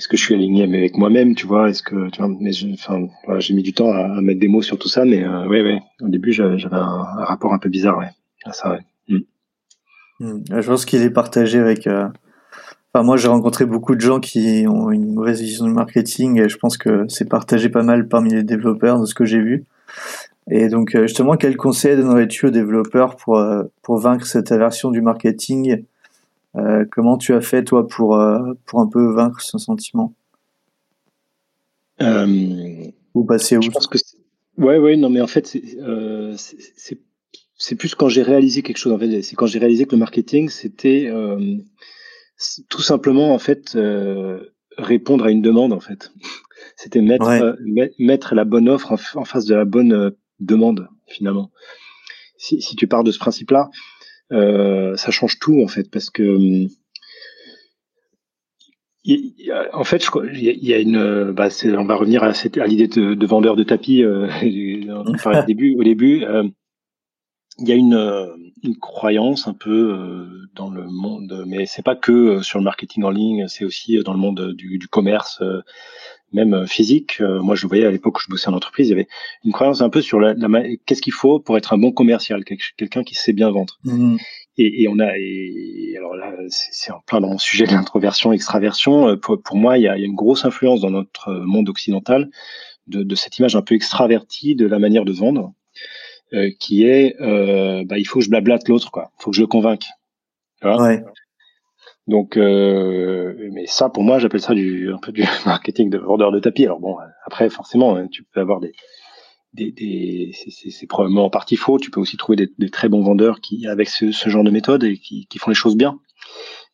est-ce, que je suis aligné avec moi-même, tu vois, est-ce que tu vois, mais j'ai mis du temps à, mettre des mots sur tout ça, mais euh, au début j'avais, un, rapport un peu bizarre, à ça. Mm. Hmm. Je pense qu'il est partagé avec. Euh, enfin, moi, j'ai rencontré beaucoup de gens qui ont une mauvaise vision du marketing et je pense que c'est partagé pas mal parmi les développeurs de ce que j'ai vu. Et donc, euh, justement, quel conseil donnerais-tu aux développeurs pour, pour vaincre cette aversion du marketing Comment tu as fait, toi, pour, pour un peu vaincre ce sentiment? Ou passer où Je pense que ouais, ouais, non, mais en fait, c'est plus quand j'ai réalisé quelque chose. En fait, c'est quand j'ai réalisé que le marketing, c'était euh, tout simplement en fait euh, répondre à une demande. En fait, c'était mettre euh, mettre la bonne offre en, face de la bonne euh, demande finalement. Si, si, tu pars de ce principe-là, euh, ça change tout en fait parce que en fait, il y, a une, bah, on va revenir à, à l'idée de, de, vendeur de tapis euh, au début. Au début, il y a une, euh, une, croyance un peu euh, dans le monde, mais c'est pas que euh, sur le marketing en ligne, c'est aussi dans le monde du, du commerce, même physique. Moi, je voyais à l'époque où je bossais en entreprise, il y avait une croyance un peu sur la, qu'est-ce qu'il faut pour être un bon commercial, quelqu'un qui sait bien vendre. Mmh. Et, et, on a, et alors là, c'est en plein dans mon sujet de l'introversion, extraversion. Pour, pour moi, il y, a, il y, a, une grosse influence dans notre monde occidental de, de cette image un peu extravertie de la manière de vendre euh, qui est euh, bah, il faut que je blablate l'autre, quoi. Il faut que je le convainque. ouais. Donc, euh, mais ça, pour moi, j'appelle ça du un peu du marketing de vendeur de tapis. Alors bon, après, forcément, hein, tu peux avoir des, des, c'est probablement en partie faux. Tu peux aussi trouver des, très bons vendeurs qui, avec ce, genre de méthode, et qui, qui font les choses bien.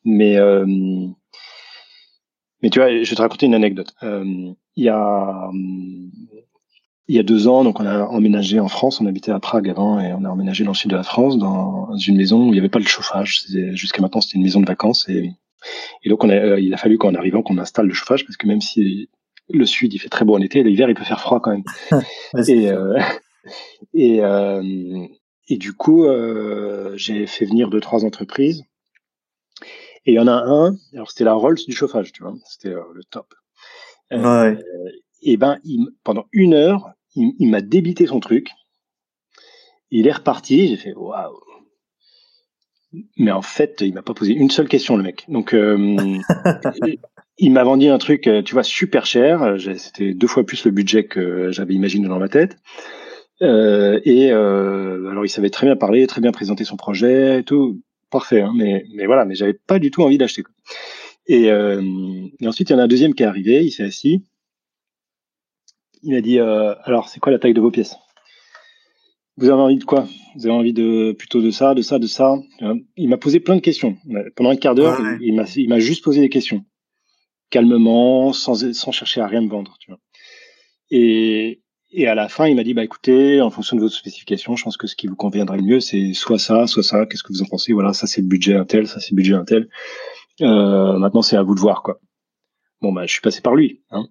Mais euh, mais tu vois, je vais te raconter une anecdote. Euh, il y a il y a deux ans, donc on a emménagé en France. On habitait à Prague avant et on a emménagé dans le sud de la France, dans une maison où il n'y avait pas de chauffage. Jusqu'à maintenant, c'était une maison de vacances et, et donc on a, euh, il a fallu qu'en arrivant qu'on installe le chauffage parce que même si le sud il fait très beau en été, l'hiver il peut faire froid quand même. et euh, et, euh, et du coup, euh, j'ai fait venir deux trois entreprises et il y en a un. Alors c'était la Rolls du chauffage, tu vois. C'était le top. Ouais. Et ben, il, pendant une heure, il, il m'a débité son truc. Il est reparti. J'ai fait waouh. Mais en fait, il m'a pas posé une seule question, le mec. Donc, euh, il m'a vendu un truc, tu vois, super cher. C'était deux fois plus le budget que j'avais imaginé dans ma tête. Euh, et euh, alors, il savait très bien parler, très bien présenter son projet, et tout, parfait. Hein, mais, mais voilà, mais j'avais pas du tout envie d'acheter. Et, euh, et ensuite, il y en a un deuxième qui est arrivé. Il s'est assis. Il m'a dit, euh, alors, c'est quoi la taille de vos pièces? Vous avez envie de quoi? Vous avez envie de plutôt de ça, de ça, de ça? Il m'a posé plein de questions. Pendant un quart d'heure, ouais, ouais. il, il m'a juste posé des questions, calmement, sans, sans chercher à rien me vendre. Tu vois. Et, et à la fin, il m'a dit, bah écoutez, en fonction de votre spécification, je pense que ce qui vous conviendrait le mieux, c'est soit ça, soit ça. Qu'est-ce que vous en pensez? Voilà, ça c'est le budget un tel, ça c'est le budget un tel. Euh, maintenant, c'est à vous de voir, quoi. Bon, bah, je suis passé par lui. Hein.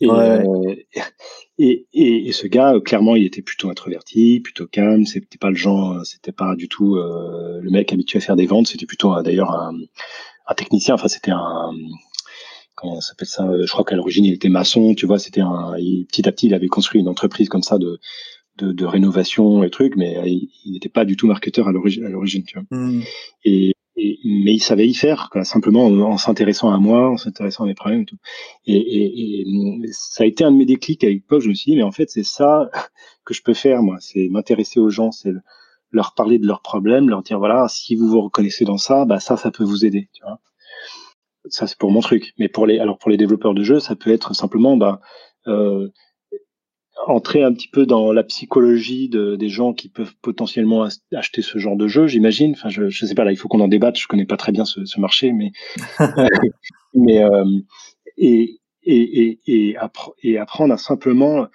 Et, ouais. euh, et, et, et, ce gars, euh, clairement, il était plutôt introverti, plutôt calme. C'était pas le genre, c'était pas du tout euh, le mec habitué à faire des ventes. C'était plutôt d'ailleurs un, un, technicien. Enfin, c'était un comment ça s'appelle ça Je crois qu'à l'origine, il était maçon. Tu vois, c'était un. Il, petit à petit, il avait construit une entreprise comme ça de de, de rénovation et trucs, mais il n'était pas du tout marketeur à l'origine, à l'origine, tu vois. Mm. Et, et, mais il savait y faire, quoi, simplement en, en s'intéressant à moi, en s'intéressant à mes problèmes et tout. Et, et, et, ça a été un de mes déclics à l'époque. Je me suis dit, mais en fait, c'est ça que je peux faire, moi. C'est m'intéresser aux gens, c'est leur parler de leurs problèmes, leur dire, voilà, si vous vous reconnaissez dans ça, bah ça, ça peut vous aider, tu vois. Ça, c'est pour mon truc. Mais pour les, alors pour les développeurs de jeux, ça peut être simplement, bah, euh, entrer un petit peu dans la psychologie de, des gens qui peuvent potentiellement acheter ce genre de jeu, j'imagine. Enfin, je, je sais pas là, il faut qu'on en débatte. Je connais pas très bien ce, ce marché, mais mais euh, et, et, et, et, appre et, apprendre à simplement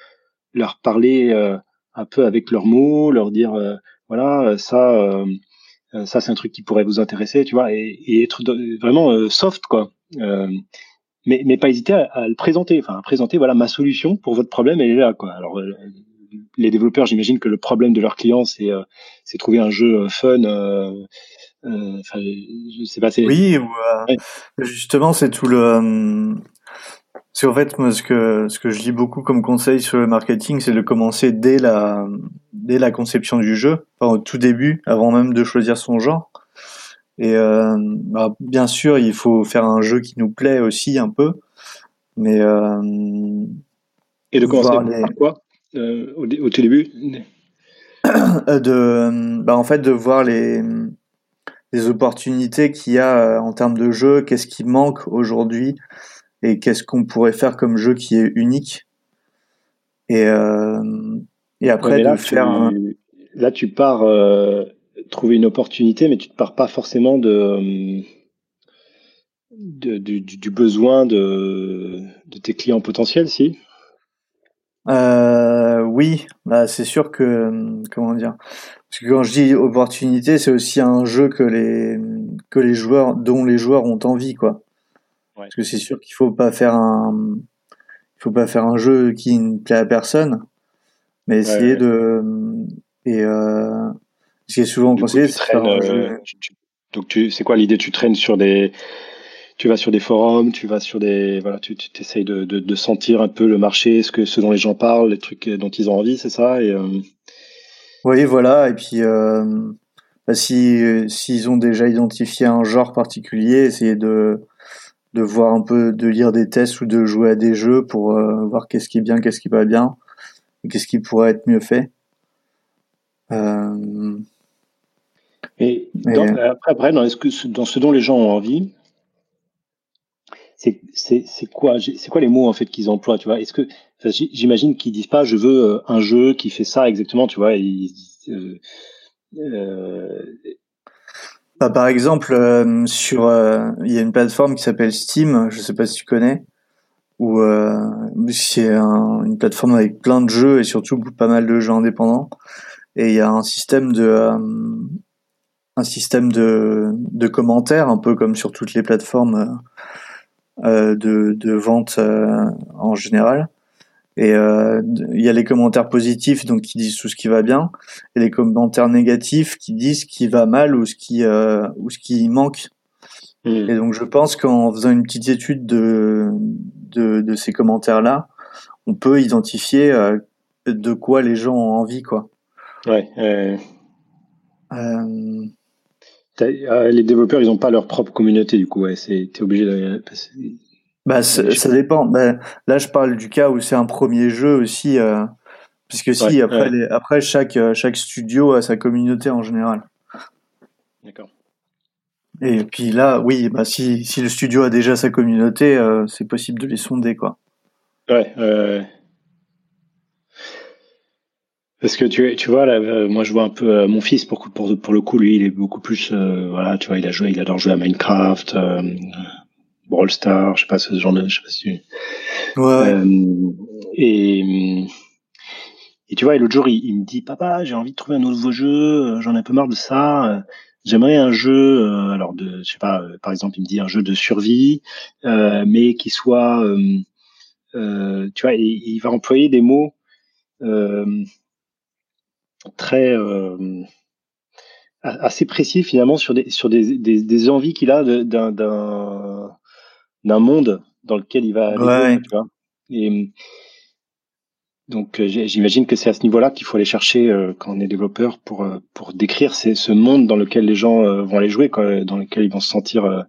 leur parler euh, un peu avec leurs mots, leur dire euh, voilà ça euh, ça c'est un truc qui pourrait vous intéresser, tu vois, et, et être vraiment soft quoi mais, mais pas hésiter à, à, le présenter, enfin à présenter voilà ma solution pour votre problème, elle est là quoi. Alors euh, les développeurs, j'imagine que le problème de leurs clients c'est euh, c'est trouver un jeu fun. Euh, enfin, je sais pas. Oui, ou, ouais. justement c'est tout le. C'est en fait moi, ce que ce que je dis beaucoup comme conseil sur le marketing, c'est de commencer dès la dès la conception du jeu, enfin, au tout début, avant même de choisir son genre. Et euh, bah, bien sûr, il faut faire un jeu qui nous plaît aussi un peu, mais euh, et de commencer les... par quoi euh, au, au, tout début? De bah, en fait de voir les les opportunités qu'il y a en termes de jeu, qu'est-ce qui manque aujourd'hui et qu'est-ce qu'on pourrait faire comme jeu qui est unique. Et et après là, de faire un... là tu pars trouver une opportunité, mais tu ne pars pas forcément de, de du, du, besoin de, de, tes clients potentiels, si? Euh, Oui, bah, c'est sûr que comment dire? Parce que quand je dis opportunité, c'est aussi un jeu que les que les joueurs dont les joueurs ont envie, quoi. Ouais. Parce que c'est sûr qu'il faut pas faire un il faut pas faire un jeu qui ne plaît à personne, mais essayer ouais, ouais. de et euh, ce qui est souvent conseillé, c'est euh, donc tu, c'est quoi l'idée? Tu traînes sur des, tu vas sur des forums, tu vas sur des, voilà, tu, tu essayes de, de, de, sentir un peu le marché, ce que, ce dont les gens parlent, les trucs dont ils ont envie, c'est ça? Et, euh... Oui, voilà. Et puis, euh, bah, si s'ils ont déjà identifié un genre particulier, essayer de de voir un peu, de lire des tests ou de jouer à des jeux pour euh, voir qu'est-ce qui est bien, qu'est-ce qui va bien, qu'est-ce qui pourrait être mieux fait. Euh... Et, dans, et après, après dans, ce, dans, ce, dont les gens ont envie, c'est quoi, c'est quoi les mots en fait qu'ils emploient, tu vois? Est-ce que j'imagine qu'ils disent pas je veux un jeu qui fait ça exactement, tu vois ils, euh, euh... Bah, par exemple, euh, sur euh, il y a une plateforme qui s'appelle Steam, je sais pas si tu connais, où euh, c'est un, une plateforme avec plein de jeux et surtout pas mal de jeux indépendants. Et il y a un système de euh, un système de, de commentaires, un peu comme sur toutes les plateformes euh, de, de vente euh, en général. Et il y a les commentaires positifs, donc qui disent tout ce qui va bien, et les commentaires négatifs qui disent ce qui va mal ou ce qui ou ce qui manque. Mmh. Et donc je pense qu'en faisant une petite étude de de, de ces commentaires là, on peut identifier euh, de quoi les gens ont envie, quoi. Ouais. Euh, ah, les développeurs, ils n'ont pas leur propre communauté, du coup, ouais. C'est, t'es obligé de passer. Bah, ça dépend. Bah, là, je parle du cas où c'est un premier jeu aussi, euh, puisque si après, Les, après chaque chaque studio a sa communauté en général. D'accord. Et puis là, oui, bah si, si le studio a déjà sa communauté, euh, c'est possible de les sonder, quoi. Ouais. Euh... Parce que tu, tu vois, là, euh, moi je vois un peu euh, mon fils, pour, pour, pour le coup, lui, il est beaucoup plus, voilà, tu vois, il a joué, il adore jouer à Minecraft, Brawl Stars, je sais pas, ce genre de, je sais pas si Ouais. et, et tu vois, l'autre jour, il, il, me dit, papa, j'ai envie de trouver un nouveau jeu, j'en ai un peu marre de ça. J'aimerais un jeu, euh, alors de, je sais pas, euh, par exemple, il me dit un jeu de survie, euh, mais qui soit, tu vois, il, il, va employer des mots très assez précis finalement sur des sur des, des, des envies qu'il a d'un d'un monde dans lequel il va aller, tu vois. Et, donc euh, j'imagine que c'est à ce niveau-là qu'il faut aller chercher euh, quand on est développeur pour euh, pour décrire ce monde dans lequel les gens vont aller jouer, quoi, dans lequel ils vont se sentir.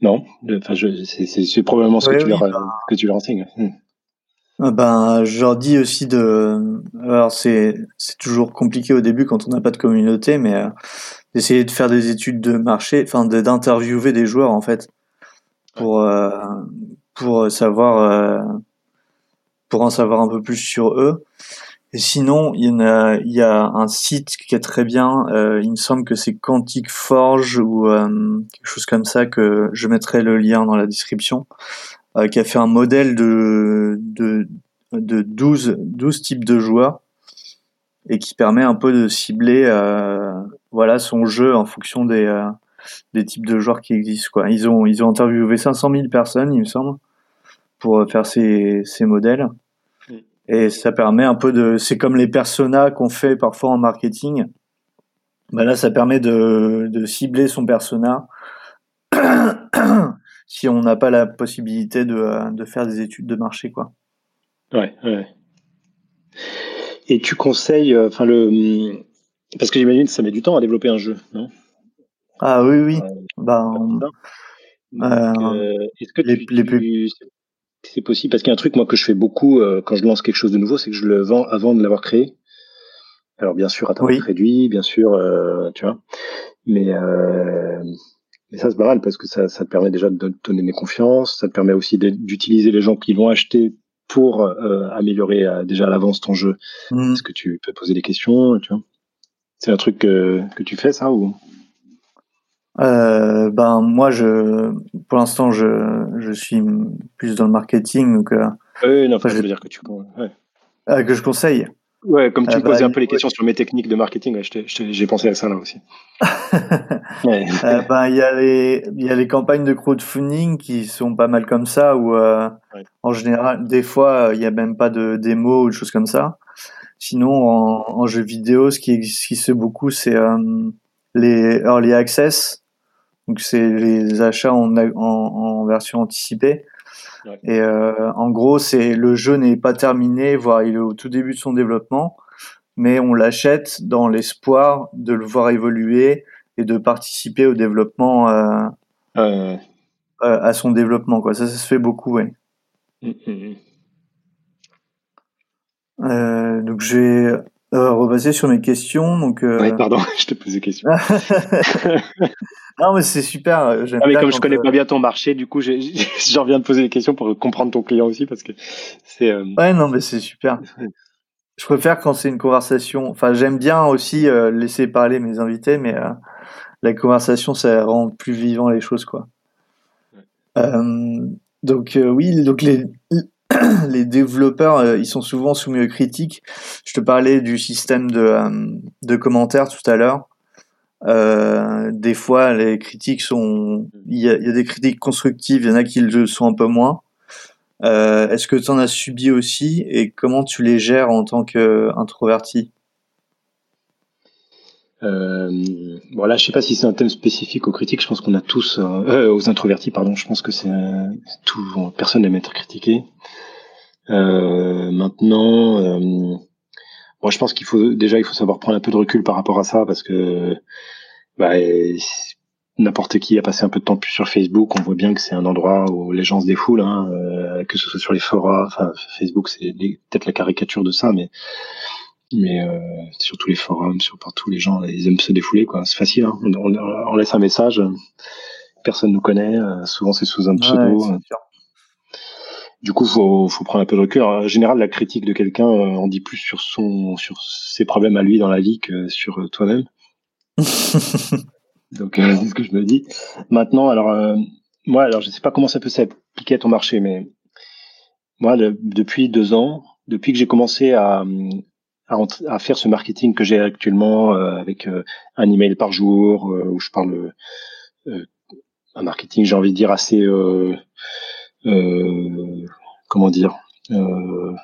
Non, enfin c'est probablement ce que, tu leur, bah que tu leur enseignes. Ah ben, je leur dis aussi de. Alors c'est c'est toujours compliqué au début quand on n'a pas de communauté, mais d'essayer de faire des études de marché, enfin d'interviewer des joueurs en fait pour pour savoir pour en savoir un peu plus sur eux. Et sinon, il y, en a, il y a un site qui est très bien. Euh, il me semble que c'est Quantic Forge ou euh, quelque chose comme ça que je mettrai le lien dans la description, euh, qui a fait un modèle de de, de 12, 12 types de joueurs et qui permet un peu de cibler euh, voilà son jeu en fonction des euh, des types de joueurs qui existent quoi. Ils ont ils ont interviewé 500 000 personnes, il me semble pour faire ces, ces modèles. Et ça permet un peu de, c'est comme les personas qu'on fait parfois en marketing. Ben là, ça permet de, de cibler son persona si on n'a pas la possibilité de, de faire des études de marché, quoi. Ouais, ouais. Et tu conseilles, euh, enfin le, parce que j'imagine que ça met du temps à développer un jeu, non? Ah oui, oui. Euh, ben, euh, est-ce que les, tu, les plus c'est possible? Parce qu'il y a un truc moi que je fais beaucoup euh, quand je lance quelque chose de nouveau, c'est que je le vends avant de l'avoir créé. Alors bien sûr à tarif réduit, bien sûr, euh, tu vois. Mais euh, mais ça c'est pas mal parce que ça, ça te permet déjà de donner mes confiances, ça te permet aussi d'utiliser les gens qui l'ont acheté pour améliorer déjà à l'avance ton jeu. Mmh. Est-ce que tu peux poser des questions, tu vois? C'est un truc que, que tu fais ça ou? Euh, ben moi je pour l'instant je je suis plus dans le marketing donc euh, oui, non, je veux dire que tu ouais. euh, que je conseille ouais comme tu me posais bah, un peu les questions sur mes techniques de marketing j'ai pensé à ça là aussi. Ouais. Euh, ben il y a les il y a les campagnes de crowdfunding qui sont pas mal comme ça où euh, en général des fois il y a même pas de démo ou de choses comme ça. Sinon en, en jeu vidéo ce qui ce qui se fait beaucoup c'est les early access. Donc c'est les achats en, en, en version anticipée. Et euh, en gros, c'est le jeu n'est pas terminé, voire il est au tout début de son développement, mais on l'achète dans l'espoir de le voir évoluer et de participer au développement, euh, euh, à son développement. Quoi. Ça, ça se fait beaucoup, ouais. Mmh, mmh, mmh. donc j'ai euh, repasser sur mes questions. Donc, euh... Pardon, je te pose des questions. non, mais c'est super. Ah, mais comme je connais euh, pas bien ton marché, du coup, j'en viens de poser des questions pour comprendre ton client aussi, parce que c'est. Euh... Ouais, non, mais c'est super. Je préfère quand c'est une conversation. Enfin, j'aime bien aussi euh, laisser parler mes invités, mais euh, la conversation, ça rend plus vivant les choses, quoi. donc oui, donc les les développeurs, euh, ils sont souvent soumis aux critiques. Je te parlais du système de, euh, de commentaires tout à l'heure. Euh, des fois, les critiques sont, il y a, des critiques constructives, il y en a qui le sont un peu moins. Est-ce que tu en as subi aussi et comment tu les gères en tant qu'introverti? Euh, bon là, je sais pas si c'est un thème spécifique aux critiques. Je pense qu'on a tous aux introvertis, pardon. Je pense que c'est tout. Personne n'aime être critiqué. Maintenant, moi, je pense qu'il faut déjà, il faut savoir prendre un peu de recul par rapport à ça parce que bah, n'importe qui a passé un peu de temps sur Facebook, on voit bien que c'est un endroit où les gens se défoulent, hein, euh, que ce soit sur les forums. Enfin, Facebook, c'est peut-être la caricature de ça, mais mais euh, sur tous les forums, sur partout, les gens ils aiment se défouler, quoi. C'est facile. Hein. On, laisse un message, personne nous connaît. Euh, souvent, c'est sous un pseudo. Du coup, faut faut prendre un peu de recul. en général, la critique de quelqu'un on dit plus sur son sur ses problèmes à lui dans la vie que sur toi-même. Donc euh, c'est ce que je me dis. Maintenant, alors euh, moi, alors je sais pas comment ça peut s'appliquer à ton marché, mais moi, depuis deux ans, depuis que j'ai commencé à, à, faire ce marketing que j'ai actuellement euh, avec un email par jour où je parle un marketing, j'ai envie de dire assez comment dire de,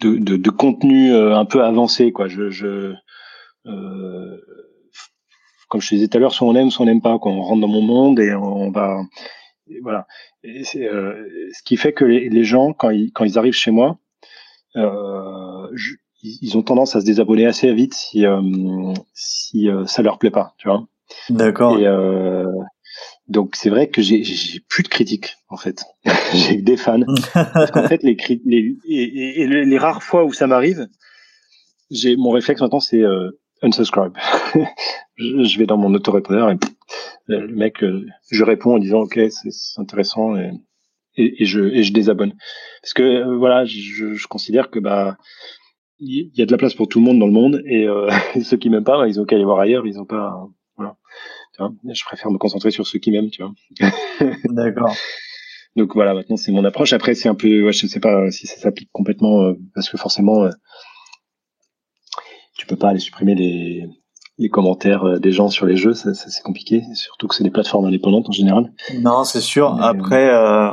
de, de, contenu un peu avancé quoi. Je, je comme je te disais tout à l'heure, soit on aime, soit on n'aime pas. Quoi. On rentre dans mon monde et on va, voilà. Et c'est, euh, ce qui fait que les, les, gens, quand ils, quand ils arrivent chez moi, euh, je, ils ont tendance à se désabonner assez vite si, euh, si euh, ça leur plaît pas, tu vois. D'accord. Et euh, donc c'est vrai que j'ai, plus de critiques en fait. j'ai des fans parce qu'en fait les, les, et, les, rares fois où ça m'arrive, j'ai mon réflexe maintenant c'est euh, unsubscribe. je vais dans mon autorépondeur et le mec, euh, je réponds en disant ok, c'est intéressant et, et, je, et je désabonne. Parce que euh, voilà, je, je, considère que bah il y a de la place pour tout le monde dans le monde et euh, ceux qui m'aiment pas, bah, ils ont qu'à aller voir ailleurs, ils ont pas. Voilà. Tu vois, je préfère me concentrer sur ceux qui m'aiment, tu vois. D'accord. Donc voilà, maintenant c'est mon approche. Après c'est un peu, ouais, je sais pas si ça s'applique complètement parce que forcément tu peux pas aller supprimer les, les commentaires euh, des gens sur les jeux, ça, c'est compliqué, surtout que c'est des plateformes indépendantes en général. Non, c'est sûr. Après, euh,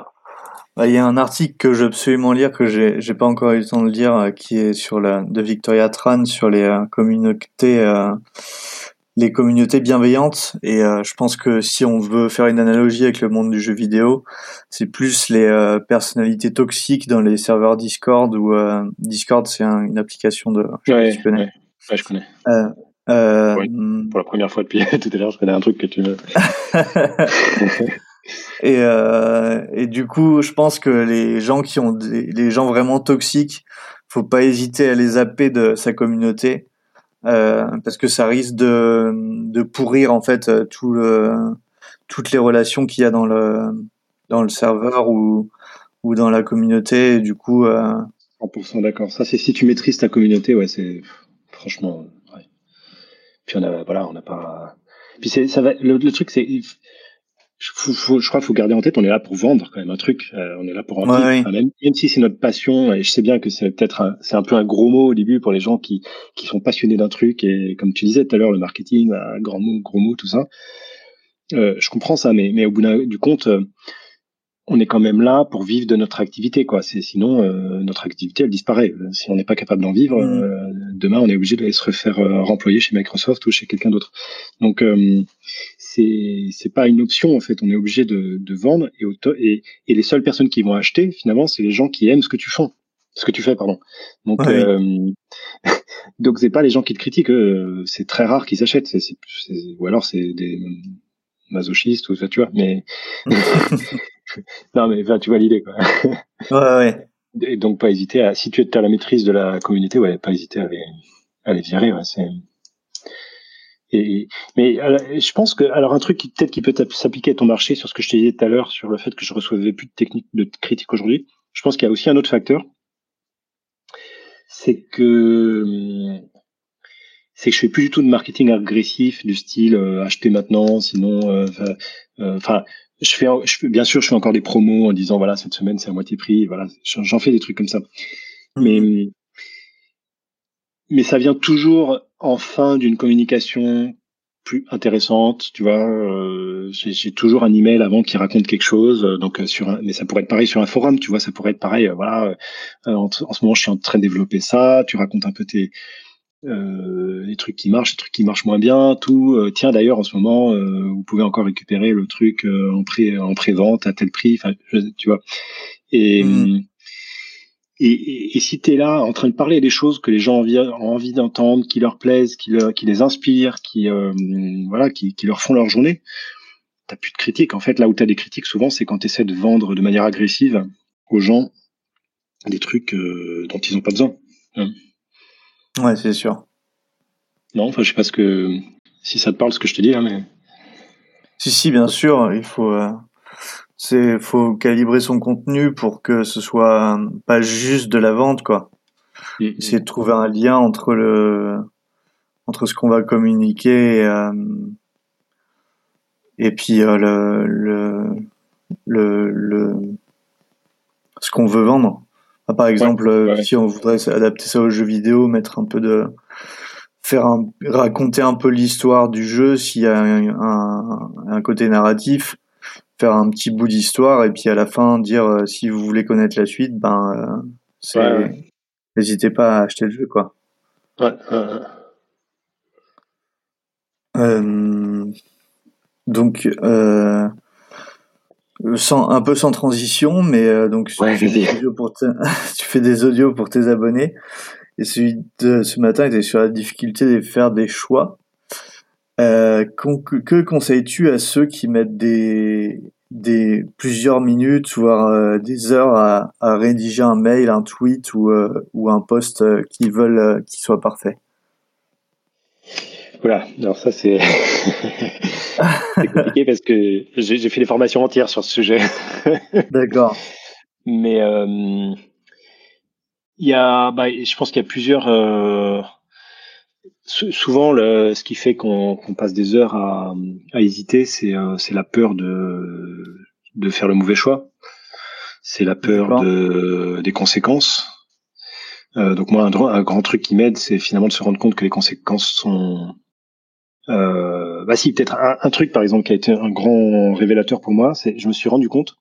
bah, il y a un article que je veux absolument lire que j'ai j'ai pas encore eu le temps de lire, euh, qui est sur la de Victoria Tran sur les communautés les communautés bienveillantes et je pense que si on veut faire une analogie avec le monde du jeu vidéo, c'est plus les personnalités toxiques dans les serveurs Discord ou Discord c'est une application de je ouais, connais. Ouais, je connais. Euh, euh, pour la première fois depuis tout à l'heure, je connais un truc que tu veux. et, euh, et du coup, je pense que les gens qui ont des, les gens vraiment toxiques, faut pas hésiter à les zapper de sa communauté euh, parce que ça risque de, de pourrir en fait tout le, toutes les relations qu'il y a dans le dans le serveur ou ou dans la communauté. Du coup, euh... 100% d'accord. Ça, c'est si tu maîtrises ta communauté, ouais, c'est franchement. Ouais. Puis on a, voilà, on n'a pas. Puis ça va. Le, truc, c'est, je, crois qu'il faut garder en tête, on est là pour vendre quand même un truc. Euh, on est là pour en même, même, si c'est notre passion, et je sais bien que c'est peut-être, c'est un peu un gros mot au début pour les gens qui qui sont passionnés d'un truc et comme tu disais tout à l'heure, le marketing, bah, grand mot, gros mot, tout ça. Euh, je comprends ça, mais mais au bout du compte. Euh, on est quand même là pour vivre de notre activité, quoi. C'est sinon euh, notre activité elle disparaît. Si on n'est pas capable d'en vivre, mm. euh, demain on est obligé de se refaire euh, remployer chez Microsoft ou chez quelqu'un d'autre. Donc c'est c'est pas une option en fait. On est obligé de, de vendre et, et et les seules personnes qui vont acheter finalement c'est les gens qui aiment ce que tu fais, ce que tu fais pardon. Donc donc c'est pas les gens qui te critiquent. c'est très rare qu'ils achètent. C'est, ou alors c'est des masochistes ou ça tu vois. Mais non, mais tu vois l'idée, quoi. ouais, ouais. Et donc, pas hésiter à, si tu es à la maîtrise de la communauté, ouais, pas hésiter à les, à les virer, ouais, c'est, et, mais je pense que alors un truc qui peut-être qui peut s'appliquer à ton marché sur ce que je te disais tout à l'heure sur le fait que je recevais plus de techniques de critiques aujourd'hui. Je pense qu'il y a aussi un autre facteur, c'est que c'est que je fais plus du tout de marketing agressif du style euh, acheter maintenant, sinon, euh, euh, enfin, je fais, je bien sûr, je fais encore des promos en disant voilà cette semaine c'est à moitié prix, voilà, j'en fais des trucs comme ça. Mhm. Mais mais ça vient toujours en fin d'une communication plus intéressante, tu vois. Euh, j'ai toujours un email avant qui raconte quelque chose, euh, donc euh, sur un, mais ça pourrait être pareil sur un forum, tu vois, ça pourrait être pareil. voilà, en, en, ce moment je suis en train de développer ça, tu racontes un peu tes euh, les trucs qui marchent, les trucs qui marchent moins bien, tout. Euh, tiens, d'ailleurs, en ce moment, euh, vous pouvez encore récupérer le truc en pré en pré-vente à tel prix. Enfin, tu vois. Et mm. et, et, si tu es là en train de parler des choses que les gens ont envie, ont envie d'entendre, qui leur plaisent, qui, qui les inspirent, qui, euh, voilà, qui, qui, leur font leur journée, t'as plus de critiques. En fait, là où tu as des critiques, souvent, c'est quand tu essaies de vendre de manière agressive aux gens des trucs euh, dont ils n'ont pas besoin. Hein. Ouais, c'est sûr. Non, enfin, je sais pas ce que, si ça te parle ce que je te dis, là, mais. Si, si, bien sûr, il faut, euh, c'est, faut calibrer son contenu pour que ce soit pas juste de la vente, quoi. C'est de trouver un lien entre le, entre ce qu'on va communiquer et, euh, et puis euh, le, le, le, le, ce qu'on veut vendre. Par exemple, si on voudrait adapter ça aux jeux vidéo, mettre un peu de, faire un, raconter un peu l'histoire du jeu s'il y a un, un, côté narratif, faire un petit bout d'histoire et puis à la fin dire euh, si vous voulez connaître la suite, ben euh, n'hésitez pas à acheter le jeu quoi. Ouais. Euh, donc sans, un peu sans transition, mais donc tu, fais des audios pour tu fais des audios pour tes abonnés. Et celui de ce matin était sur la difficulté de faire des choix. Euh, que conseilles-tu à ceux qui mettent des, des plusieurs minutes, voire euh, des heures à, à, rédiger un mail, un tweet ou, euh, ou un post qui veulent qu'il soit parfait Voilà, alors ça c'est compliqué parce que j'ai fait des formations entières sur ce sujet. D'accord. Mais il y a, bah, je pense qu'il y a plusieurs. Euh, souvent, le, ce qui fait qu'on passe des heures à, à hésiter, c'est euh, c'est la peur de de faire le mauvais choix. C'est la peur de des conséquences. Euh, donc moi, un, un grand truc qui m'aide, c'est finalement de se rendre compte que les conséquences sont euh, bah si, peut-être un, un, truc par exemple qui a été un grand révélateur pour moi, c'est je me suis rendu compte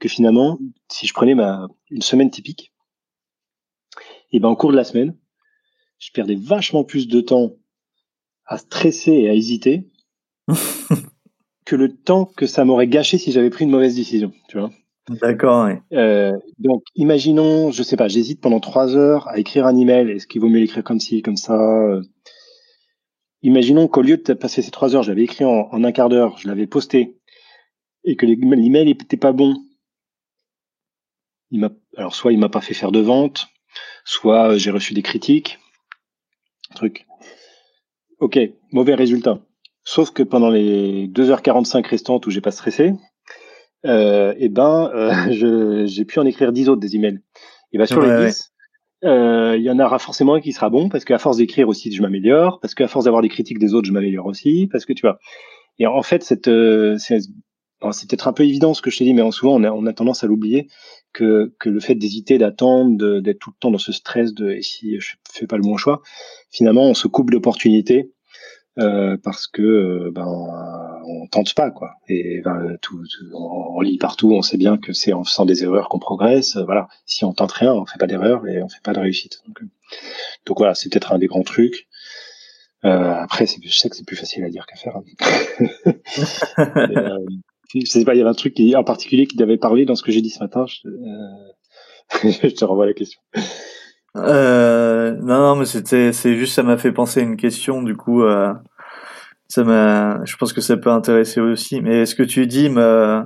que finalement, si je prenais ma une semaine typique, et ben, au cours de la semaine, je perdais vachement plus de temps à stresser et à hésiter que le temps que ça m'aurait gâché si j'avais pris une mauvaise décision, tu vois. D'accord. Euh, donc, imaginons, je sais pas, j'hésite pendant trois heures à écrire un email. Est-ce qu'il vaut mieux l'écrire comme ci, comme ça euh? Imaginons qu'au lieu de passer ces trois heures, je l'avais écrit en, un quart d'heure, je l'avais posté, et que l'email n'était pas bon. Il m'a, alors soit il m'a pas fait faire de vente, soit euh, j'ai reçu des critiques, truc. Ok, mauvais résultat. Sauf que pendant les 2h45 restantes où j'ai pas stressé, euh, et eh ben, euh, j'ai pu en écrire 10 autres des emails. Et ben sur les 10, euh, il y en aura forcément un qui sera bon parce qu'à force d'écrire aussi, je m'améliore, parce qu'à force d'avoir des critiques des autres, je m'améliore aussi, parce que tu vois. Et en fait, cette, c'est, c'est peut-être un peu évident ce que je t'ai dit, mais souvent on a, on a tendance à l'oublier que, que le fait d'hésiter, d'attendre, d'être tout le temps dans ce stress de et si je fais pas le bon choix, finalement on se coupe d'opportunités euh, parce que euh, ben on tente pas quoi. Et ben, tout, on, lit partout, on sait bien que c'est en faisant des erreurs qu'on progresse. voilà, si on tente rien, on fait pas d'erreur et on fait pas de réussite. Donc, euh, donc voilà, c'est peut-être un des grands trucs. Euh, après, je sais que c'est plus facile à dire qu'à faire. Hein. euh, je sais pas, il y avait un truc qui, en particulier qui t'avait parlé dans ce que j'ai dit ce matin. Je, euh, je te renvoie la question. Euh, non, non, mais c'était, c'est juste, ça m'a fait penser à une question. Du coup, euh, ça m'a, je pense que ça peut intéresser aussi. Mais ce que tu dis me,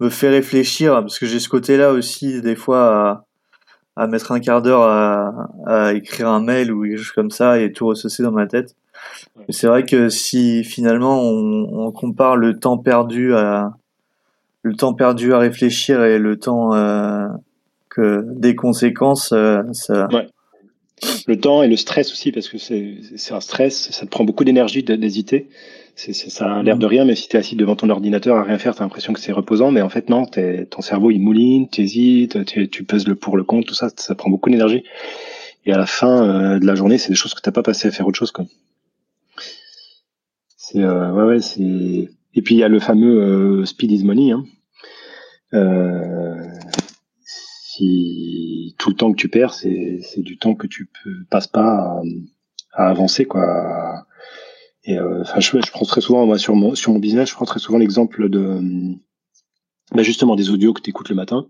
me fait réfléchir parce que j'ai ce côté-là aussi des fois à, à mettre un quart d'heure à, à, écrire un mail ou quelque chose comme ça et tout ressasser dans ma tête. C'est vrai que si finalement on, on, compare le temps perdu à le temps perdu à réfléchir et le temps euh, que des conséquences, euh, ça... ouais. Le temps et le stress aussi, parce que c'est un stress, ça te prend beaucoup d'énergie d'hésiter. Ça a l'air de rien, mais si tu es assis devant ton ordinateur à rien faire, tu as l'impression que c'est reposant, mais en fait non, ton cerveau il mouline, tu hésites, tu, pèses le pour, le contre, tout ça, ça prend beaucoup d'énergie. Et à la fin euh, de la journée, c'est des choses que t'as pas passé à faire autre chose. Quoi. Euh, ouais, ouais, c'est. Et puis il y a le fameux euh, speed is money. Hein. Euh, tout le temps que tu perds, c'est du temps que tu peux, passes pas à, avancer quoi. Et euh, enfin, je, je prends très souvent moi sur mon sur mon business, je prends très souvent l'exemple de bah justement des audios que tu écoutes le matin.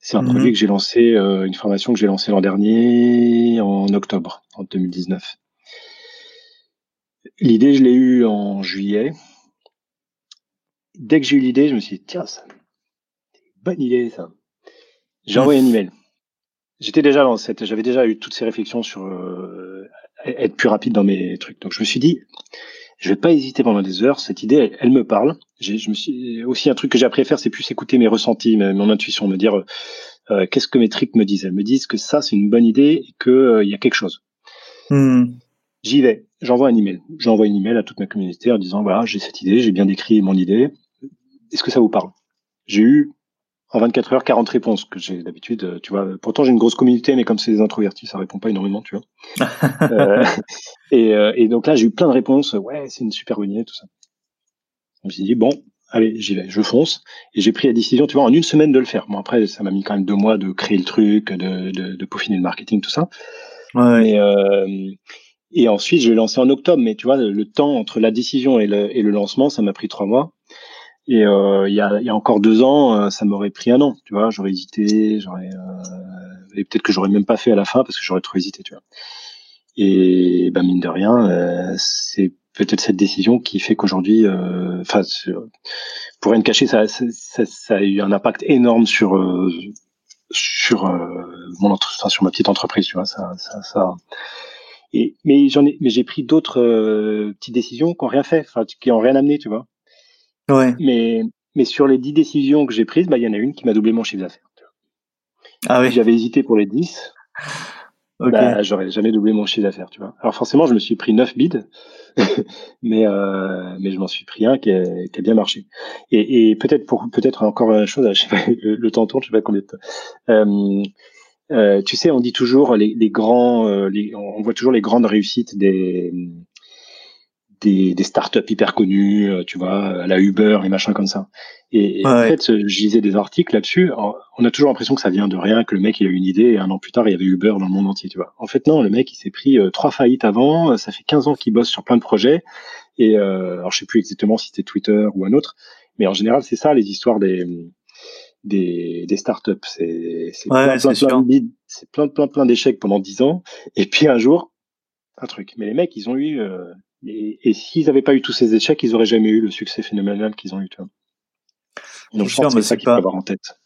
C'est un Mhm. produit que j'ai lancé, euh, une formation que j'ai lancée l'an dernier, en octobre, en 2019. L'idée, je l'ai eue en juillet. Dès que j'ai eu l'idée, je me suis dit, tiens, ça, c'est une bonne idée, ça. J'ai envoyé un email. J'étais déjà dans cette, j'avais déjà eu toutes ces réflexions sur euh, être plus rapide dans mes trucs. Donc je me suis dit, je vais pas hésiter pendant des heures. Cette idée, elle, elle me parle. J'ai, je me suis aussi un truc que j'ai appris à faire, c'est plus écouter mes ressentis, mon intuition, me dire euh, qu'est-ce que mes tripes me disent. Elles me disent que ça c'est une bonne idée et que euh, y a quelque chose. Hmm. J'y vais. J'envoie un email. J'envoie un email à toute ma communauté en disant voilà, j'ai cette idée, j'ai bien décrit mon idée. Est-ce que ça vous parle? J'ai eu en 24 heures 40 réponses que j'ai d'habitude. euh, Tu vois, pourtant j'ai une grosse communauté, mais comme c'est des introvertis, ça répond pas énormément, tu vois. Euh, et, euh, et donc là, j'ai eu plein de réponses. Ouais, c'est une super bonne idée, tout ça. Je me suis dit bon, allez, j'y vais, je fonce. Et j'ai pris la décision, tu vois, en une semaine de le faire. Bon après, ça m'a mis quand même deux mois de créer le truc, de, de, de peaufiner le marketing, tout ça. Ouais. Mais euh, et ensuite, je l'ai lancé en octobre. Mais tu vois, le temps entre la décision et le, et le lancement, ça m'a pris trois mois. Et euh, il y, a, y a encore deux ans, euh, ça m'aurait pris un an. Tu vois, j'aurais hésité, j'aurais euh, et peut-être que j'aurais même pas fait à la fin parce que j'aurais trop hésité. Tu vois. Et ben mine de rien, euh, c'est peut-être cette décision qui fait qu'aujourd'hui, euh, enfin, pour rien cacher, ça, ça, ça, a eu un impact énorme sur euh, sur mon entre- enfin, sur ma petite entreprise. Tu vois, ça, ça. Et mais j'en ai, mais j'ai pris d'autres petites décisions qui ont rien fait, enfin, qui ont rien amené. Tu vois. Ouais. Mais, mais sur les 10 décisions que j'ai prises, bah, il y en a une qui m'a doublé mon chiffre d'affaires. Ah oui. j'avais hésité pour les 10, Ok. bah, j'aurais jamais doublé mon chiffre d'affaires, tu vois. Alors forcément, je me suis pris 9 bids, mais, euh, mais je m'en suis pris un qui a, qui a bien marché. Et, et peut-être pour, peut-être encore une chose, je sais pas, le, le temps tourne, je sais pas combien de temps. Euh, euh, tu sais, on dit toujours les, les grands, euh, les, on voit toujours les grandes réussites des, des, des startups hyper connues, euh, tu vois, à la Uber, les machins comme ça. Et, et en fait, je lisais des articles là-dessus. On a toujours l'impression que ça vient de rien, que le mec il a eu une idée et un an plus tard il y avait Uber dans le monde entier, tu vois. En fait, non, le mec il s'est pris euh, trois faillites avant. Ça fait 15 ans qu'il bosse sur plein de projets. Et euh, alors je sais plus exactement si c'était Twitter ou un autre, mais en général c'est ça les histoires des des, des startups. C'est c'est Ouais, plein, plein, plein, plein, plein d'échecs pendant 10 ans. Et puis un jour, un truc. Mais les mecs, ils ont eu. euh, et et s'ils n'avaient pas eu tous ces échecs, ils auraient jamais eu le succès phénoménal qu'ils ont eu. Tu vois. Donc C'est je sûr, pense que c'est ça qu'il faut pas. avoir en tête.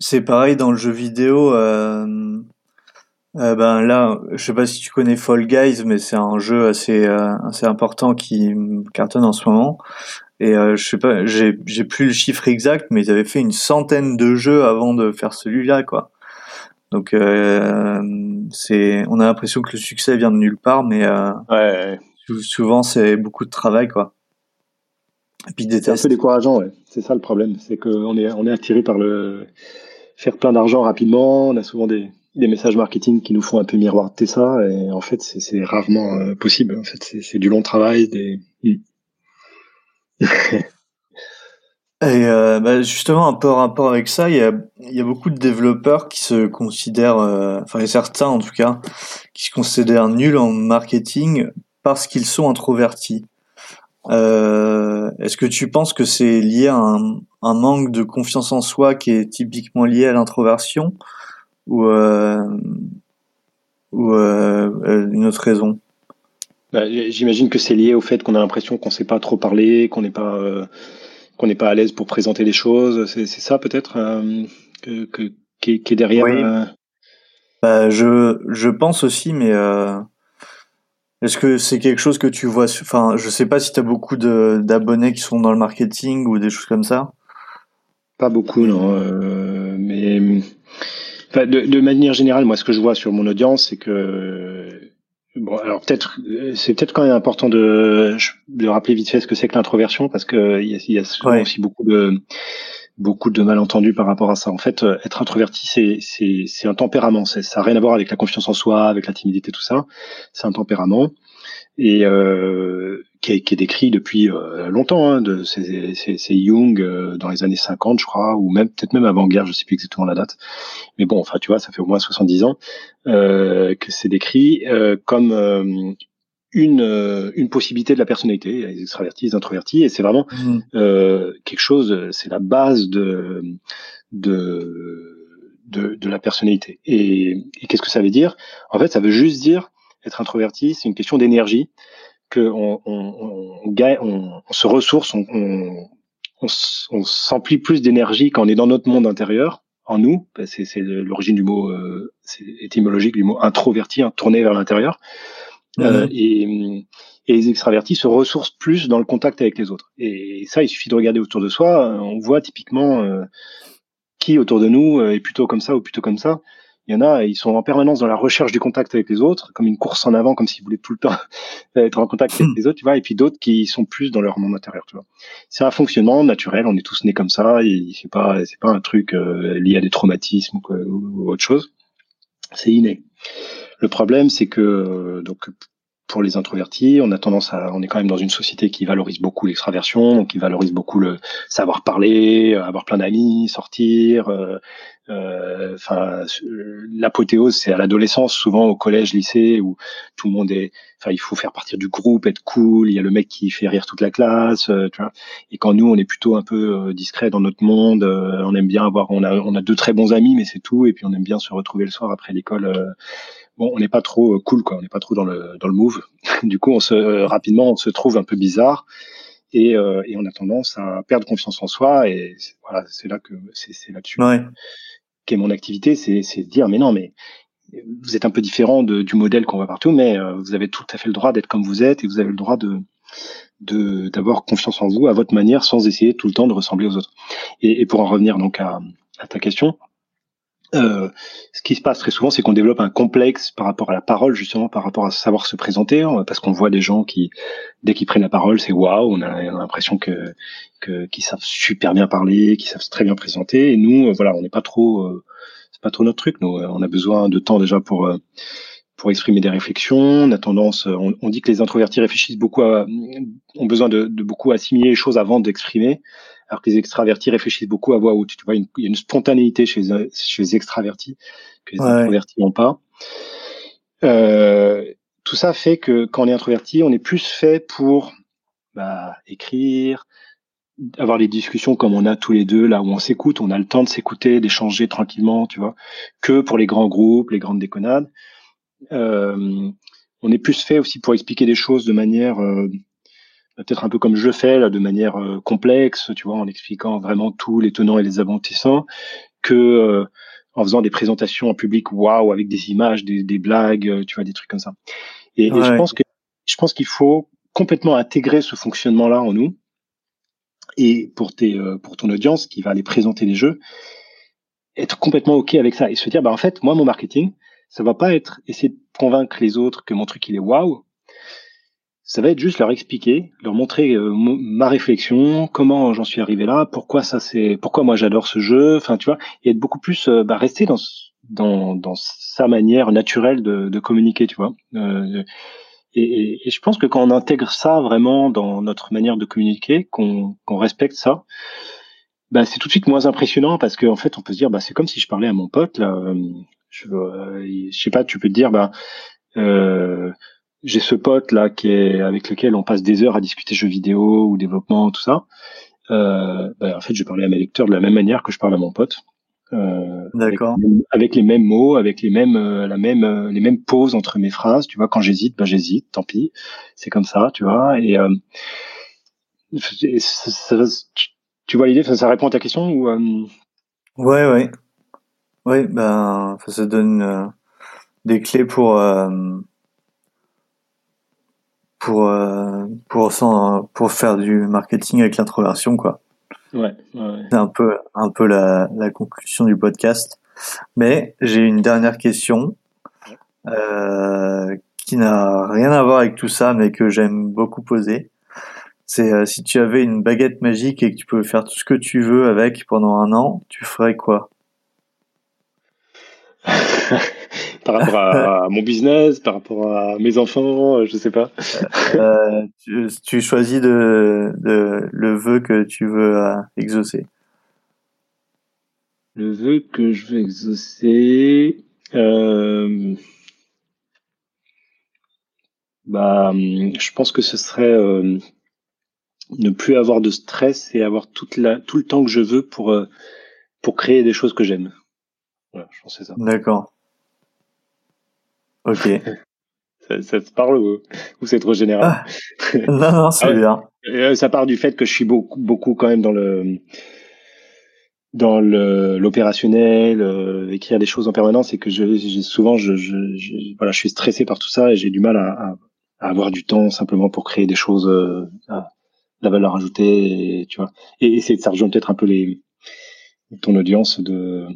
C'est pareil dans le jeu vidéo. Euh... euh, ben là, je sais pas si tu connais Fall Guys, mais c'est un jeu assez euh, assez important qui cartonne en ce moment. Et euh, je sais pas, j'ai j'ai plus le chiffre exact, mais ils avaient fait une centaine de jeux avant de faire celui-là, quoi. Donc euh, c'est, on a l'impression que le succès vient de nulle part, mais euh, Ouais, sou- souvent c'est beaucoup de travail, quoi. Et puis des c'est un peu décourageant. Ouais. C'est ça le problème. C'est qu'on est, on est attiré par le faire plein d'argent rapidement. On a souvent des, des messages marketing qui nous font un peu miroiter ça. Et en fait, c'est c'est rarement euh, possible. En fait, c'est c'est du long travail. Des... Et euh, bah, justement, un peu en rapport avec ça, il y a, il y a beaucoup de développeurs qui se considèrent, euh, enfin et certains en tout cas, qui se considèrent nuls en marketing parce qu'ils sont introvertis. Euh, Est-ce que tu penses que c'est lié à un, un manque de confiance en soi qui est typiquement lié à l'introversion ou, euh, ou euh, une autre raison? Bah, J'imagine que c'est lié au fait qu'on a l'impression qu'on sait pas trop parler, qu'on n'est pas euh, qu'on n'est pas à l'aise pour présenter les choses. C'est ça peut-être que, que qui, est, derrière. Oui. Bah, je, je pense aussi, mais est-ce que c'est quelque chose que tu vois Enfin, je sais pas si tu as beaucoup d'abonnés qui sont dans le marketing ou des choses comme ça. Pas beaucoup, non. euh, mais enfin, de, de manière générale, moi, ce que je vois sur mon audience, c'est que bon, alors peut-être, c'est peut-être quand même important de, de rappeler vite fait ce que c'est que l'introversion, parce que il y a, il y a souvent Ouais. aussi beaucoup de beaucoup de malentendus par rapport à ça. En fait, euh, être introverti, c'est un tempérament. Ça n'a rien à voir avec la confiance en soi, avec la timidité, tout ça. C'est un tempérament et euh, qui, est, qui est décrit depuis euh, longtemps. Hein, de, c'est, Jung euh, dans les années 50, je crois, ou même peut-être même avant-guerre, je sais plus exactement la date. Mais bon, enfin, tu vois, ça fait au moins 70 ans euh, que c'est décrit euh, comme une, euh, une possibilité de la personnalité, les extravertis, les introvertis, et c'est vraiment Mhm. euh, quelque chose, c'est la base de, de de, de la personnalité. Et, qu'est-ce que ça veut dire? En fait, ça veut juste dire être introverti, c'est une question d'énergie, que on, on, on, on, se ressource, on, on, s'emplit plus d'énergie quand on est dans notre monde intérieur, en nous. Ben, c'est, l'origine du mot euh, étymologique du mot introverti, hein, tourné vers l'intérieur. Euh, mhm. et, et, les extravertis se ressourcent plus dans le contact avec les autres. Et ça, il suffit de regarder autour de soi. On voit typiquement euh, qui autour de nous est plutôt comme ça ou plutôt comme ça. Il y en a, ils sont en permanence dans la recherche du contact avec les autres, comme une course en avant, comme s'ils voulaient tout le temps être en contact avec hmm. les autres, tu vois. Et puis d'autres qui sont plus dans leur monde intérieur, tu vois. C'est un fonctionnement naturel. On est tous nés comme ça. Et c'est pas, c'est pas un truc euh, lié à des traumatismes ou, ou autre chose. C'est inné. Le problème, c'est que euh, donc pour les introvertis, on a tendance à, on est quand même dans une société qui valorise beaucoup l'extraversion, qui valorise beaucoup le savoir parler, euh, avoir plein d'amis, sortir. Euh, euh, enfin, l'apothéose, c'est à l'adolescence, souvent au collège, lycée, où tout le monde est, enfin, il faut faire partir du groupe, être cool. Il y a le mec qui fait rire toute la classe, tu vois. Et quand nous, on est plutôt un peu discret dans notre monde, on aime bien avoir, on a, on a deux très bons amis, mais c'est tout. Et puis on aime bien se retrouver le soir après l'école bon, on n'est pas trop euh, cool, quoi. On n'est pas trop dans le dans le move. du coup, on se euh, rapidement, on se trouve un peu bizarre et, euh, et on a tendance à perdre confiance en soi. Et voilà, c'est là que c'est là-dessus ouais. qu'est mon activité, c'est c'est dire mais non, mais vous êtes un peu différent de, du modèle qu'on voit partout, mais vous avez tout à fait le droit d'être comme vous êtes et vous avez le droit de de d'avoir confiance en vous à votre manière sans essayer tout le temps de ressembler aux autres. Et, et pour en revenir donc à, à ta question, euh, ce qui se passe très souvent, c'est qu'on développe un complexe par rapport à la parole, justement par rapport à savoir se présenter, hein, parce qu'on voit des gens qui, dès qu'ils prennent la parole, c'est waouh, on a, l'impression que qu'ils savent super bien parler, qu'ils savent très bien présenter. Et nous, euh, voilà, on n'est pas trop, euh, c'est pas trop notre truc. Nous, on a besoin de temps déjà pour pour exprimer des réflexions. On a tendance, on, on, dit que les introvertis réfléchissent beaucoup, à, ont besoin de, de beaucoup assimiler les choses avant d'exprimer alors que les extravertis réfléchissent beaucoup à voix haute. Tu vois, il y a une spontanéité chez, chez les extravertis que les introvertis n'ont pas. Euh, tout ça fait que quand on est introverti, on est plus fait pour bah, écrire, avoir des discussions comme on a tous les deux, là où on s'écoute, on a le temps de s'écouter, d'échanger tranquillement, tu vois, que pour les grands groupes, les grandes déconnades. Euh, on est plus fait aussi pour expliquer des choses de manière euh, peut-être un peu comme je fais là, de manière euh, complexe, tu vois, en expliquant vraiment tous les tenants et les aboutissants, que euh, en faisant des présentations en public, waouh, avec des images, des, des, blagues, euh, tu vois, des trucs comme ça. Et, et je pense que je pense qu'il faut complètement intégrer ce fonctionnement-là en nous. Et pour tes, pour ton audience qui va aller présenter les jeux, être complètement ok avec ça et se dire, bah en fait, moi, mon marketing, ça va pas être essayer de convaincre les autres que mon truc il est waouh, ça va être juste leur expliquer, leur montrer euh, ma réflexion, comment j'en suis arrivé là, pourquoi ça c'est, pourquoi moi j'adore ce jeu, enfin tu vois, et être beaucoup plus euh, bah, rester dans, dans dans sa manière naturelle de, de communiquer, tu vois. Euh, et, et, je pense que quand on intègre ça vraiment dans notre manière de communiquer, qu'on qu'on respecte ça, bah c'est tout de suite moins impressionnant parce qu'en en fait on peut se dire bah c'est comme si je parlais à mon pote là. Je, je sais pas, tu peux te dire bah euh, j'ai ce pote là qui est avec lequel on passe des heures à discuter jeux vidéo ou développement tout ça. Euh, bah, en fait, je parlais à mes lecteurs de la même manière que je parle à mon pote. Euh, D'accord. Avec, les mêmes mots, avec les mêmes, euh, la même, euh, les mêmes pauses entre mes phrases. Tu vois, quand j'hésite, ben j'hésite. Tant pis, c'est comme ça, tu vois. Et, euh, ça, tu, vois l'idée, ça, ça, répond à ta question ou Ouais, ouais, ouais. Ben, ça donne des clés pour pour euh, pour pour faire du marketing avec l'introversion quoi. Ouais, ouais. C'est un peu un peu la, la conclusion du podcast. Mais j'ai une dernière question euh, qui n'a rien à voir avec tout ça, mais que j'aime beaucoup poser. C'est euh, si tu avais une baguette magique et que tu pouvais faire tout ce que tu veux avec pendant un an, tu ferais quoi? par rapport à, mon business, par rapport à mes enfants, euh, je sais pas. euh, tu, tu, choisis de, de, le vœu que tu veux euh, exaucer. Le vœu que je veux exaucer, euh, bah, je pense que ce serait ne plus avoir de stress et avoir toute la, tout le temps que je veux pour pour créer des choses que j'aime. Voilà, je pense que c'est ça. D'accord. Ok. ça, ça te parle ou, ou c'est trop général ah. Non, non, c'est Ah bien. Euh, Ça part du fait que je suis beaucoup, beaucoup quand même dans le dans le l'opérationnel, euh, écrire des choses en permanence et que je, souvent je, je, je- voilà, je suis stressé par tout ça et j'ai du mal à, à, à avoir du temps simplement pour créer des choses euh, à la valeur ajoutée, et, tu vois. Et, et c'est ça rejoint peut-être un peu les ton audience de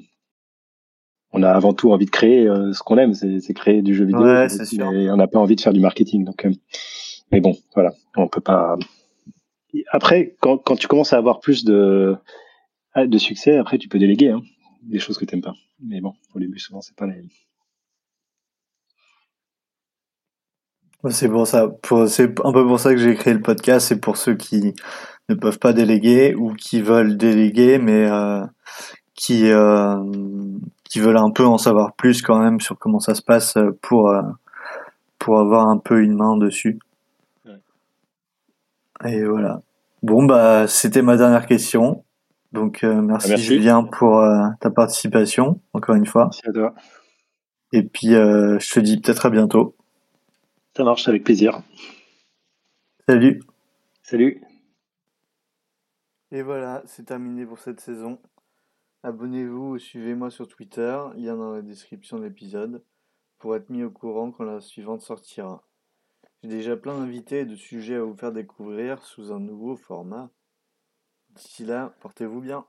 on a avant tout envie de créer euh, ce qu'on aime, c'est créer du jeu vidéo, Ouais, c'est sûr. mais on n'a pas envie de faire du marketing. Donc, euh, mais bon, voilà, on peut pas. Après, quand, quand tu commences à avoir plus de de succès, après tu peux déléguer hein, des choses que t'aimes pas. Mais bon, au début souvent c'est pas les. C'est pour ça. Pour, c'est un peu pour ça que j'ai créé le podcast. C'est pour ceux qui ne peuvent pas déléguer ou qui veulent déléguer, mais euh, qui euh, qui veulent un peu en savoir plus quand même sur comment ça se passe pour euh, pour avoir un peu une main dessus. Et voilà. Bon bah c'était ma dernière question. Donc euh, merci, merci. Julien pour euh, ta participation encore une fois. Merci à toi. Et puis je te dis peut-être à bientôt. Ça marche avec plaisir. Salut. Salut. Et voilà, c'est terminé pour cette saison. Abonnez-vous ou suivez-moi sur Twitter, lien dans la description de l'épisode, pour être mis au courant quand la suivante sortira. J'ai déjà plein d'invités et de sujets à vous faire découvrir sous un nouveau format. D'ici là, portez-vous bien.